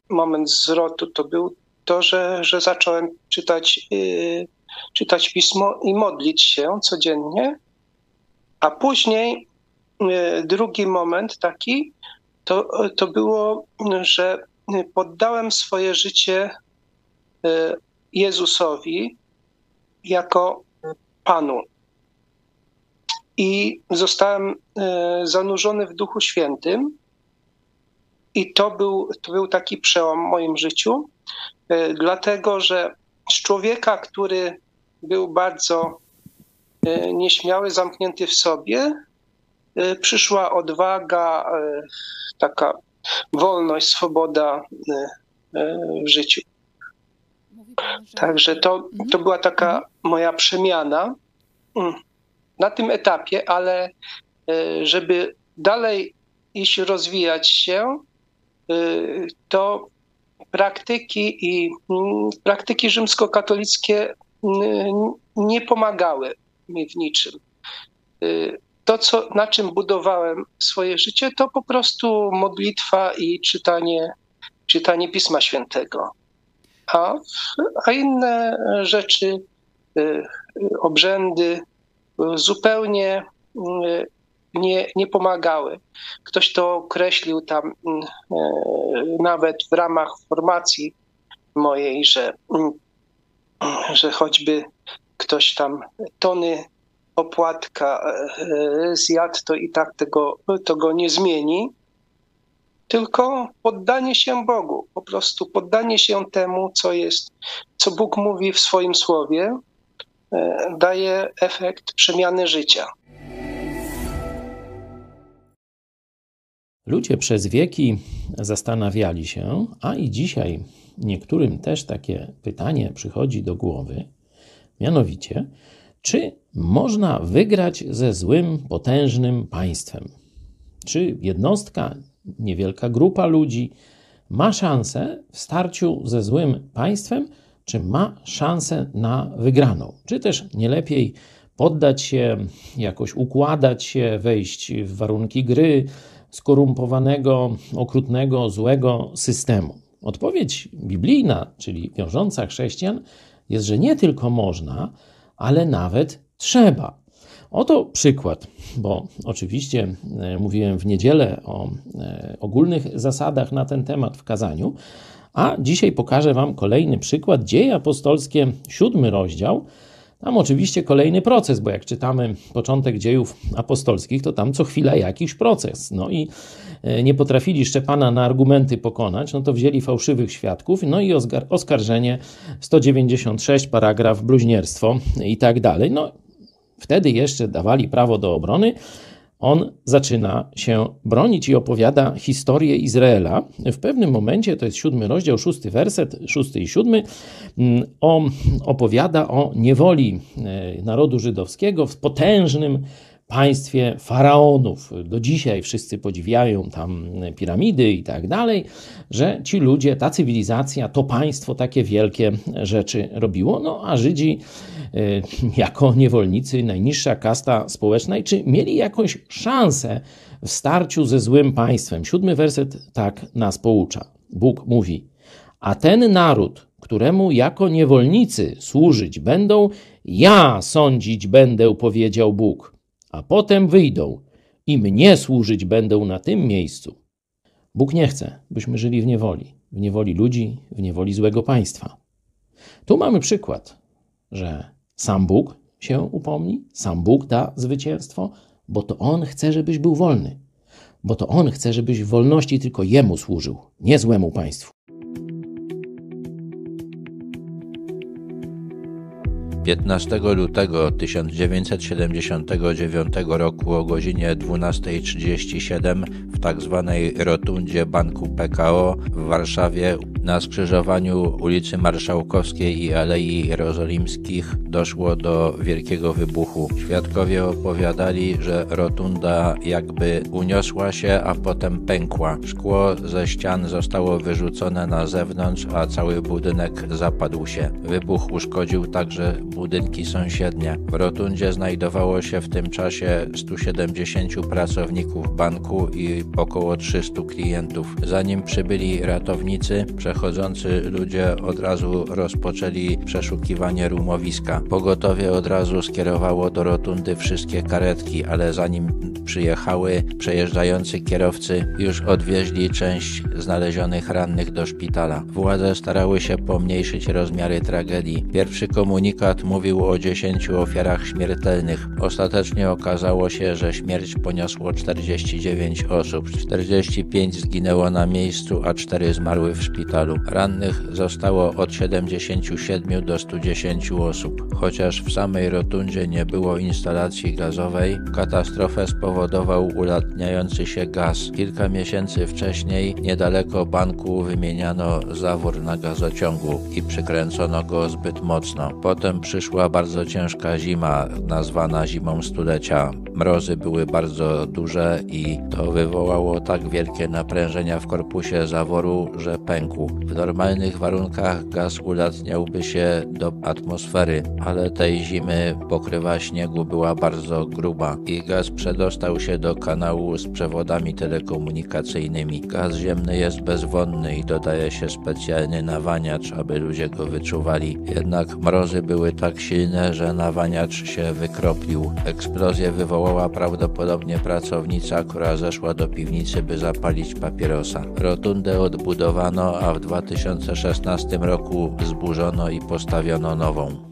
Moment zwrotu to był to, że, że zacząłem czytać, yy, czytać pismo i modlić się codziennie, a później drugi moment taki to, to było, że poddałem swoje życie yy, Jezusowi jako Panu. I zostałem e, zanurzony w Duchu Świętym. I to był, to był taki przełom w moim życiu, e, dlatego że z człowieka, który był bardzo e, nieśmiały, zamknięty w sobie, przyszła odwaga, taka wolność, swoboda w życiu. Także to, to była taka moja przemiana mm, na tym etapie, ale e, żeby dalej iść, rozwijać się, e, to praktyki i mm, praktyki rzymskokatolickie mm, nie pomagały mi w niczym. To, co, na czym budowałem swoje życie, to po prostu modlitwa i czytanie, czytanie Pisma Świętego a, a inne rzeczy, y, obrzędy zupełnie y, nie, nie pomagały. Ktoś to określił tam y, nawet w ramach formacji mojej, że, że choćby ktoś tam tony opłatka zjadł, to i tak tego, to go nie zmieni tylko poddanie się Bogu, po prostu poddanie się temu, co jest, co Bóg mówi w swoim słowie, e, daje efekt przemiany życia. Ludzie przez wieki zastanawiali się, a i dzisiaj niektórym też takie pytanie przychodzi do głowy, mianowicie, czy można wygrać ze złym, potężnym państwem? Czy jednostka niewielka grupa ludzi ma szansę w starciu ze złym państwem, czy ma szansę na wygraną? Czy też nie lepiej poddać się, jakoś układać się, wejść w warunki gry skorumpowanego, okrutnego, złego systemu? Odpowiedź biblijna, czyli wiążąca chrześcijan, jest, że nie tylko można, ale nawet trzeba. Oto przykład, bo oczywiście e, mówiłem w niedzielę o e, ogólnych zasadach na ten temat w kazaniu, a dzisiaj pokażę Wam kolejny przykład. Dzieje apostolskie, siódmy rozdział. Tam oczywiście kolejny proces, bo jak czytamy początek dziejów apostolskich, to tam co chwila jakiś proces. No i e, nie potrafili Szczepana na argumenty pokonać, no to wzięli fałszywych świadków, no i oskarżenie 196, paragraf bluźnierstwo i tak dalej. No wtedy jeszcze dawali prawo do obrony, on zaczyna się bronić i opowiada historię Izraela. W pewnym momencie, to jest siódmy rozdział, szósty werset, szósty i siódmy, mm, on opowiada o niewoli e, narodu żydowskiego w potężnym państwie faraonów. Do dzisiaj wszyscy podziwiają tam piramidy i tak dalej, że ci ludzie, ta cywilizacja, to państwo takie wielkie rzeczy robiło. No a Żydzi y, jako niewolnicy, najniższa kasta społeczna, czy mieli jakąś szansę w starciu ze złym państwem? Siódmy werset tak nas poucza. Bóg mówi: A ten naród, któremu jako niewolnicy służyć będą, ja sądzić będę, powiedział Bóg a potem wyjdą i mnie służyć będą na tym miejscu. Bóg nie chce, byśmy żyli w niewoli, w niewoli ludzi, w niewoli złego państwa. Tu mamy przykład, że sam Bóg się upomni, sam Bóg da zwycięstwo, bo to On chce, żebyś był wolny, bo to On chce, żebyś w wolności tylko Jemu służył, nie złemu państwu. 15 lutego 1979 roku o godzinie 12.37 w tzw. Tak rotundzie Banku PKO w Warszawie Na skrzyżowaniu ulicy Marszałkowskiej i Alei Jerozolimskich doszło do wielkiego wybuchu. Świadkowie opowiadali, że rotunda jakby uniosła się, a potem pękła. Szkło ze ścian zostało wyrzucone na zewnątrz, a cały budynek zapadł się. Wybuch uszkodził także budynki sąsiednie. W rotundzie znajdowało się w tym czasie 170 pracowników banku i około 300 klientów. Zanim przybyli ratownicy, przechodzący ludzie od razu rozpoczęli przeszukiwanie rumowiska. Pogotowie od razu skierowało do rotundy wszystkie karetki, ale zanim przyjechały, przejeżdżający kierowcy już odwieźli część znalezionych rannych do szpitala. Władze starały się pomniejszyć rozmiary tragedii. Pierwszy komunikat mówił o 10 ofiarach śmiertelnych. Ostatecznie okazało się, że śmierć poniosło 49 osób. 45 zginęło na miejscu, a 4 zmarły w szpitalu. Rannych zostało od 77 do 110 osób. Chociaż w samej rotundzie nie było instalacji gazowej, katastrofę spowodował ulatniający się gaz. Kilka miesięcy wcześniej niedaleko banku wymieniano zawór na gazociągu i przykręcono go zbyt mocno. Potem przyszła bardzo ciężka zima, nazwana zimą stulecia. Mrozy były bardzo duże i to wywołało tak wielkie naprężenia w korpusie zaworu, że pękł. W normalnych warunkach gaz ulatniałby się do atmosfery, ale tej zimy pokrywa śniegu była bardzo gruba i gaz przedostał się do kanału z przewodami telekomunikacyjnymi. Gaz ziemny jest bezwonny i dodaje się specjalny nawaniacz, aby ludzie go wyczuwali. Jednak mrozy były tak silne, że nawaniacz się wykroplił. Eksplozję wywołała prawdopodobnie pracownica, która zeszła do piwnicy, by zapalić papierosa. Rotundę odbudowano, a w 2016 roku zburzono i postawiono nową.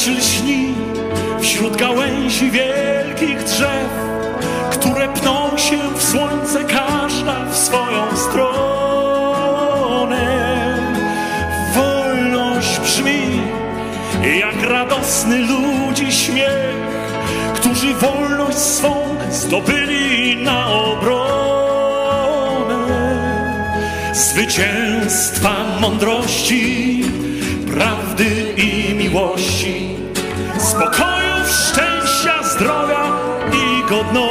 Wolność lśni wśród gałęzi wielkich drzew, które pną się w słońce, każda w swoją stronę. Wolność brzmi jak radosny ludzi śmiech, którzy wolność swą zdobyli na obronę. Zwycięstwa mądrości, prawdy i miłości, spokoju, szczęścia, zdrowia i godności.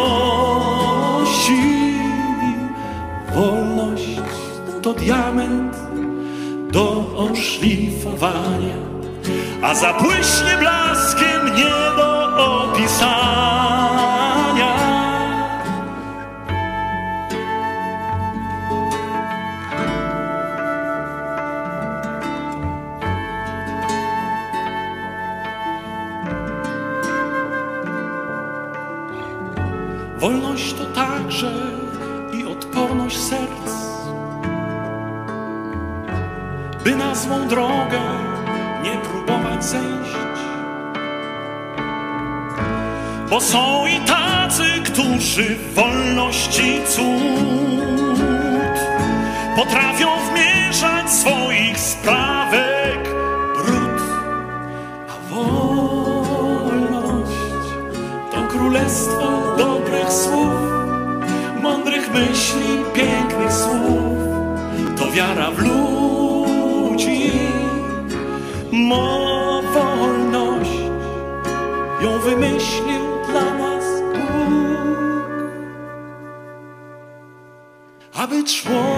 Wolność to diament do oszlifowania a zabłyśnie blaskiem nie do opisania. Są i tacy, którzy wolności cud potrafią wmieszać swoich sprawek brud. A wolność to królestwo dobrych słów, mądrych myśli, pięknych słów. To wiara w ludzi, mo wolność ją wymyślił Aby człowiek